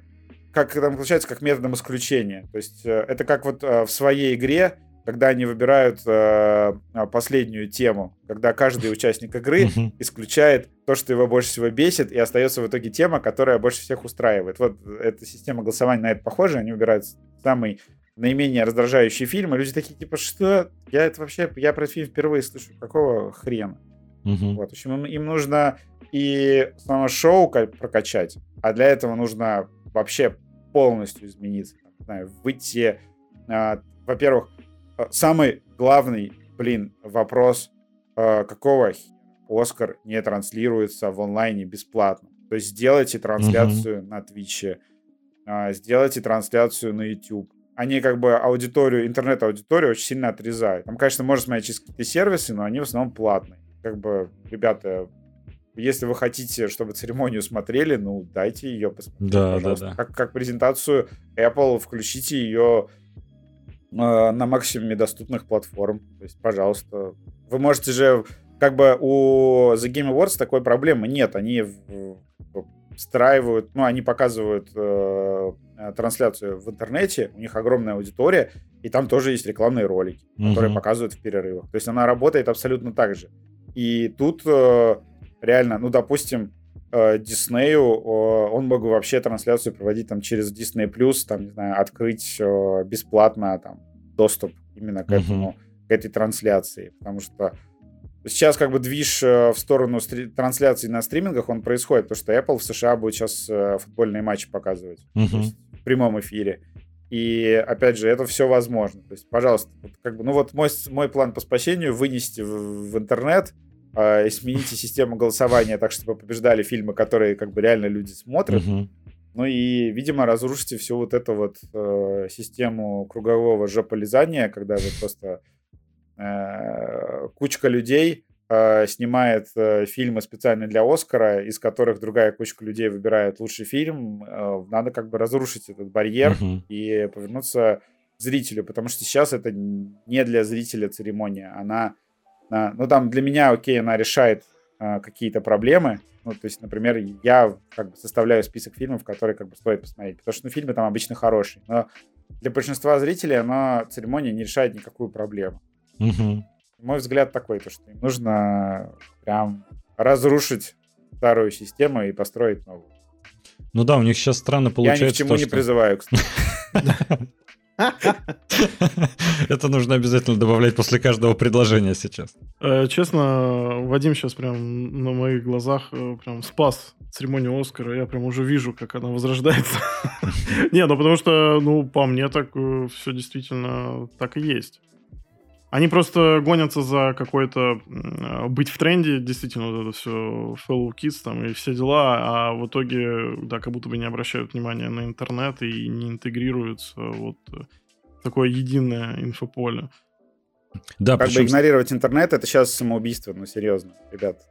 как там получается, как методом исключения. То есть э, это как вот э, в своей игре, когда они выбирают э, последнюю тему, когда каждый участник игры исключает то, что его больше всего бесит, и остается в итоге тема, которая больше всех устраивает. Вот эта система голосования на это похожа, они выбирают самый наименее раздражающий фильм, и люди такие, типа, что? Я это вообще, я про фильм впервые слышу, какого хрена? Угу. Вот, в общем, им, им нужно и само шоу прокачать, а для этого нужно вообще полностью измениться. Не знаю, выйти... Э, во-первых, а, самый главный, блин, вопрос, э, какого Оскар не транслируется в онлайне бесплатно. То есть сделайте трансляцию угу. на Твиче, э, сделайте трансляцию на YouTube. Они как бы аудиторию, интернет-аудиторию очень сильно отрезают. Там, конечно, можно смотреть через какие-то сервисы, но они в основном платные. Как бы, ребята, если вы хотите, чтобы церемонию смотрели, ну, дайте ее посмотреть. Да, пожалуйста. да, да. Как, как презентацию Apple, включите ее на максимуме доступных платформ. То есть, пожалуйста. Вы можете же... Как бы у The Game Awards такой проблемы нет. Они встраивают, ну, они показывают э, трансляцию в интернете, у них огромная аудитория, и там тоже есть рекламные ролики, uh-huh. которые показывают в перерывах. То есть она работает абсолютно так же. И тут э, реально, ну, допустим, Диснею, э, он мог бы вообще трансляцию проводить там через Disney+, там, не знаю, открыть э, бесплатно там доступ именно к этому, uh-huh. к этой трансляции, потому что сейчас как бы движ э, в сторону стри- трансляции на стримингах, он происходит, потому что Apple в США будет сейчас футбольные матчи показывать uh-huh. в прямом эфире. И опять же, это все возможно. То есть, пожалуйста, как бы, ну вот мой, мой план по спасению вынести в, в интернет, э, измените систему голосования так, чтобы побеждали фильмы, которые как бы реально люди смотрят. Угу. Ну и, видимо, разрушите всю вот эту вот э, систему кругового жополизания, когда вы просто э, кучка людей э, снимает э, фильмы специально для Оскара, из которых другая кучка людей выбирает лучший фильм. Э, надо как бы разрушить этот барьер uh и повернуться к зрителю, потому что сейчас это не для зрителя церемония, она а, ну, там для меня, окей, она решает а, какие-то проблемы. Ну, то есть, например, я как бы составляю список фильмов, которые как бы стоит посмотреть, потому что ну, фильмы там обычно хорошие. Но для большинства зрителей она церемония не решает никакую проблему. Угу. Мой взгляд такой, то что им нужно прям разрушить старую систему и построить новую. Ну да, у них сейчас странно получается. Я ни к чему то, не что... призываю, кстати. (laughs) (laughs) Это нужно обязательно добавлять после каждого предложения сейчас. Э, честно, Вадим сейчас прям на моих глазах э, прям спас церемонию Оскара. Я прям уже вижу, как она возрождается. (laughs) Не, ну потому что, ну, по мне так э, все действительно так и есть. Они просто гонятся за какой-то быть в тренде, действительно, вот это все fellow kids там и все дела, а в итоге, да, как будто бы не обращают внимания на интернет и не интегрируются вот такое единое инфополе. Да, как причем... бы игнорировать интернет, это сейчас самоубийство, ну серьезно, ребят.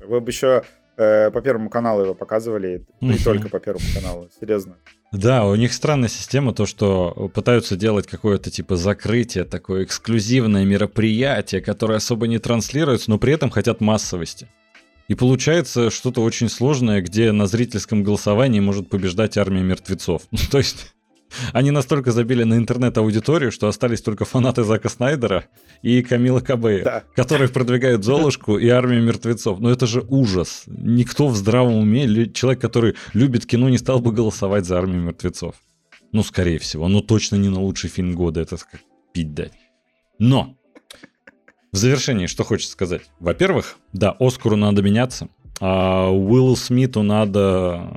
Вы бы еще э, по Первому каналу его показывали, не только по Первому каналу, серьезно. Да, у них странная система, то, что пытаются делать какое-то типа закрытие, такое эксклюзивное мероприятие, которое особо не транслируется, но при этом хотят массовости. И получается что-то очень сложное, где на зрительском голосовании может побеждать армия мертвецов. (laughs) то есть Они настолько забили на интернет-аудиторию, что остались только фанаты Зака Снайдера и Камила Кабея, да. которые продвигают Золушку и Армию мертвецов. Но это же ужас. Никто в здравом уме, человек, который любит кино, не стал бы голосовать за Армию мертвецов. Ну, скорее всего. Но точно не на лучший фильм года. Это как пить дать. Но в завершении, что хочется сказать. Во-первых, да, Оскару надо меняться. А Уиллу Смиту надо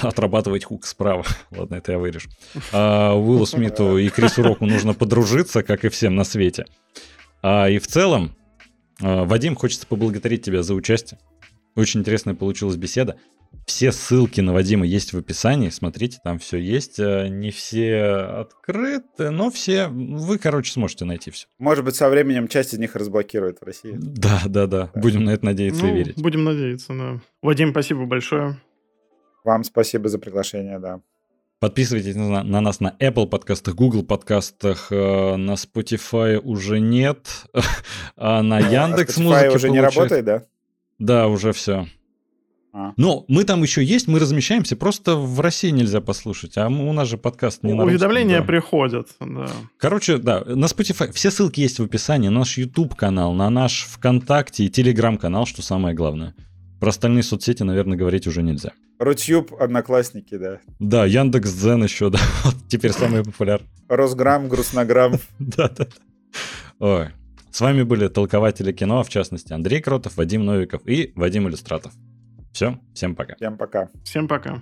отрабатывать хук справа. (laughs) Ладно, это я вырежу. А Уиллу Смиту и Крису Року нужно подружиться, как и всем на свете. А, и в целом, а, Вадим, хочется поблагодарить тебя за участие. Очень интересная получилась беседа. Все ссылки на Вадима есть в описании. Смотрите, там все есть. Э, не все открыты, но все. Вы, короче, сможете найти все. Может быть, со временем часть из них разблокируют в России. Да, да, да. да. Будем на это надеяться ну, и верить. Будем надеяться, да. Вадим, спасибо большое. Вам спасибо за приглашение, да. Подписывайтесь на, на нас на Apple подкастах, Google подкастах, э, на Spotify уже нет, (laughs) а на Яндекс Музыке уже не работает, да? Да, уже все. А. Но мы там еще есть, мы размещаемся, просто в России нельзя послушать, а у нас же подкаст не на Уведомления русском, да. приходят, да. Короче, да, на Spotify все ссылки есть в описании, на наш YouTube-канал, на наш ВКонтакте и Telegram-канал, что самое главное. Про остальные соцсети, наверное, говорить уже нельзя. Рутюб, Одноклассники, да. Да, Яндекс Дзен еще, (laughs) да, вот теперь самый популярный. Росграмм, Грустнограмм. (laughs) Да, да. Ой. С вами были толкователи кино, а в частности Андрей Кротов, Вадим Новиков и Вадим Иллюстратов. Все, всем пока. Всем пока. Всем пока.